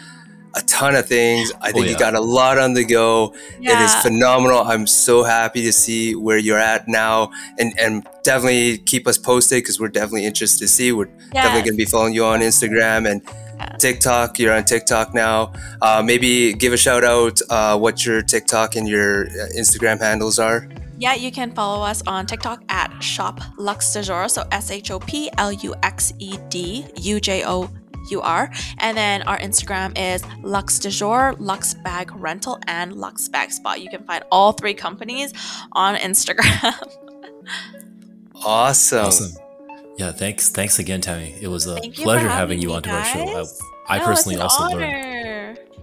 a ton of things. I think Oh, you got a lot on the go. It is phenomenal. I'm so happy to see where you're at now, and and definitely keep us posted because we're definitely interested to see. We're definitely going to be following you on Instagram and Yeah. TikTok. You're on TikTok now. Uh, maybe give a shout out uh, what your TikTok and your uh, Instagram handles are. Yeah, you can follow us on TikTok at Shop Luxe du Jour. So S H O P L U X E D U J O U R. And then our Instagram is Luxe du Jour, Luxe Bag Rental, and Lux Bag Spot. You can find all three companies on Instagram. Awesome. Awesome. Yeah, thanks. Thanks again, Tammy. It was a Thank you pleasure having having you me, onto our show. I. I No, personally it's an also learned.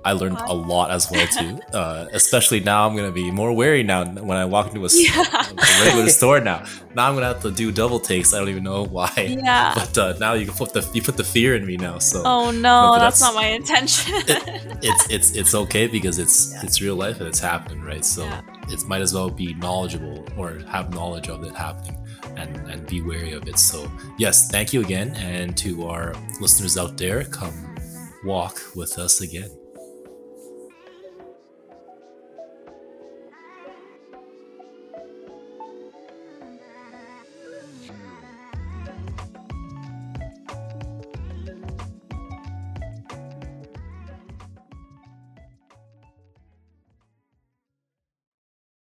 I learned a lot as well too. Uh, especially now, I'm gonna be more wary now when I walk into a, Yeah. a regular store. Now, now I'm gonna have to do double takes. I don't even know why. Yeah. But uh, now you can put the you put the fear in me now. So Oh no, No, that's, that's- not my intention. it's it's it's okay because it's it's real life and it's happening, right? So Yeah. it might as well be knowledgeable or have knowledge of it happening and and be wary of it. So yes, thank you again, and to our listeners out there, come walk with us again.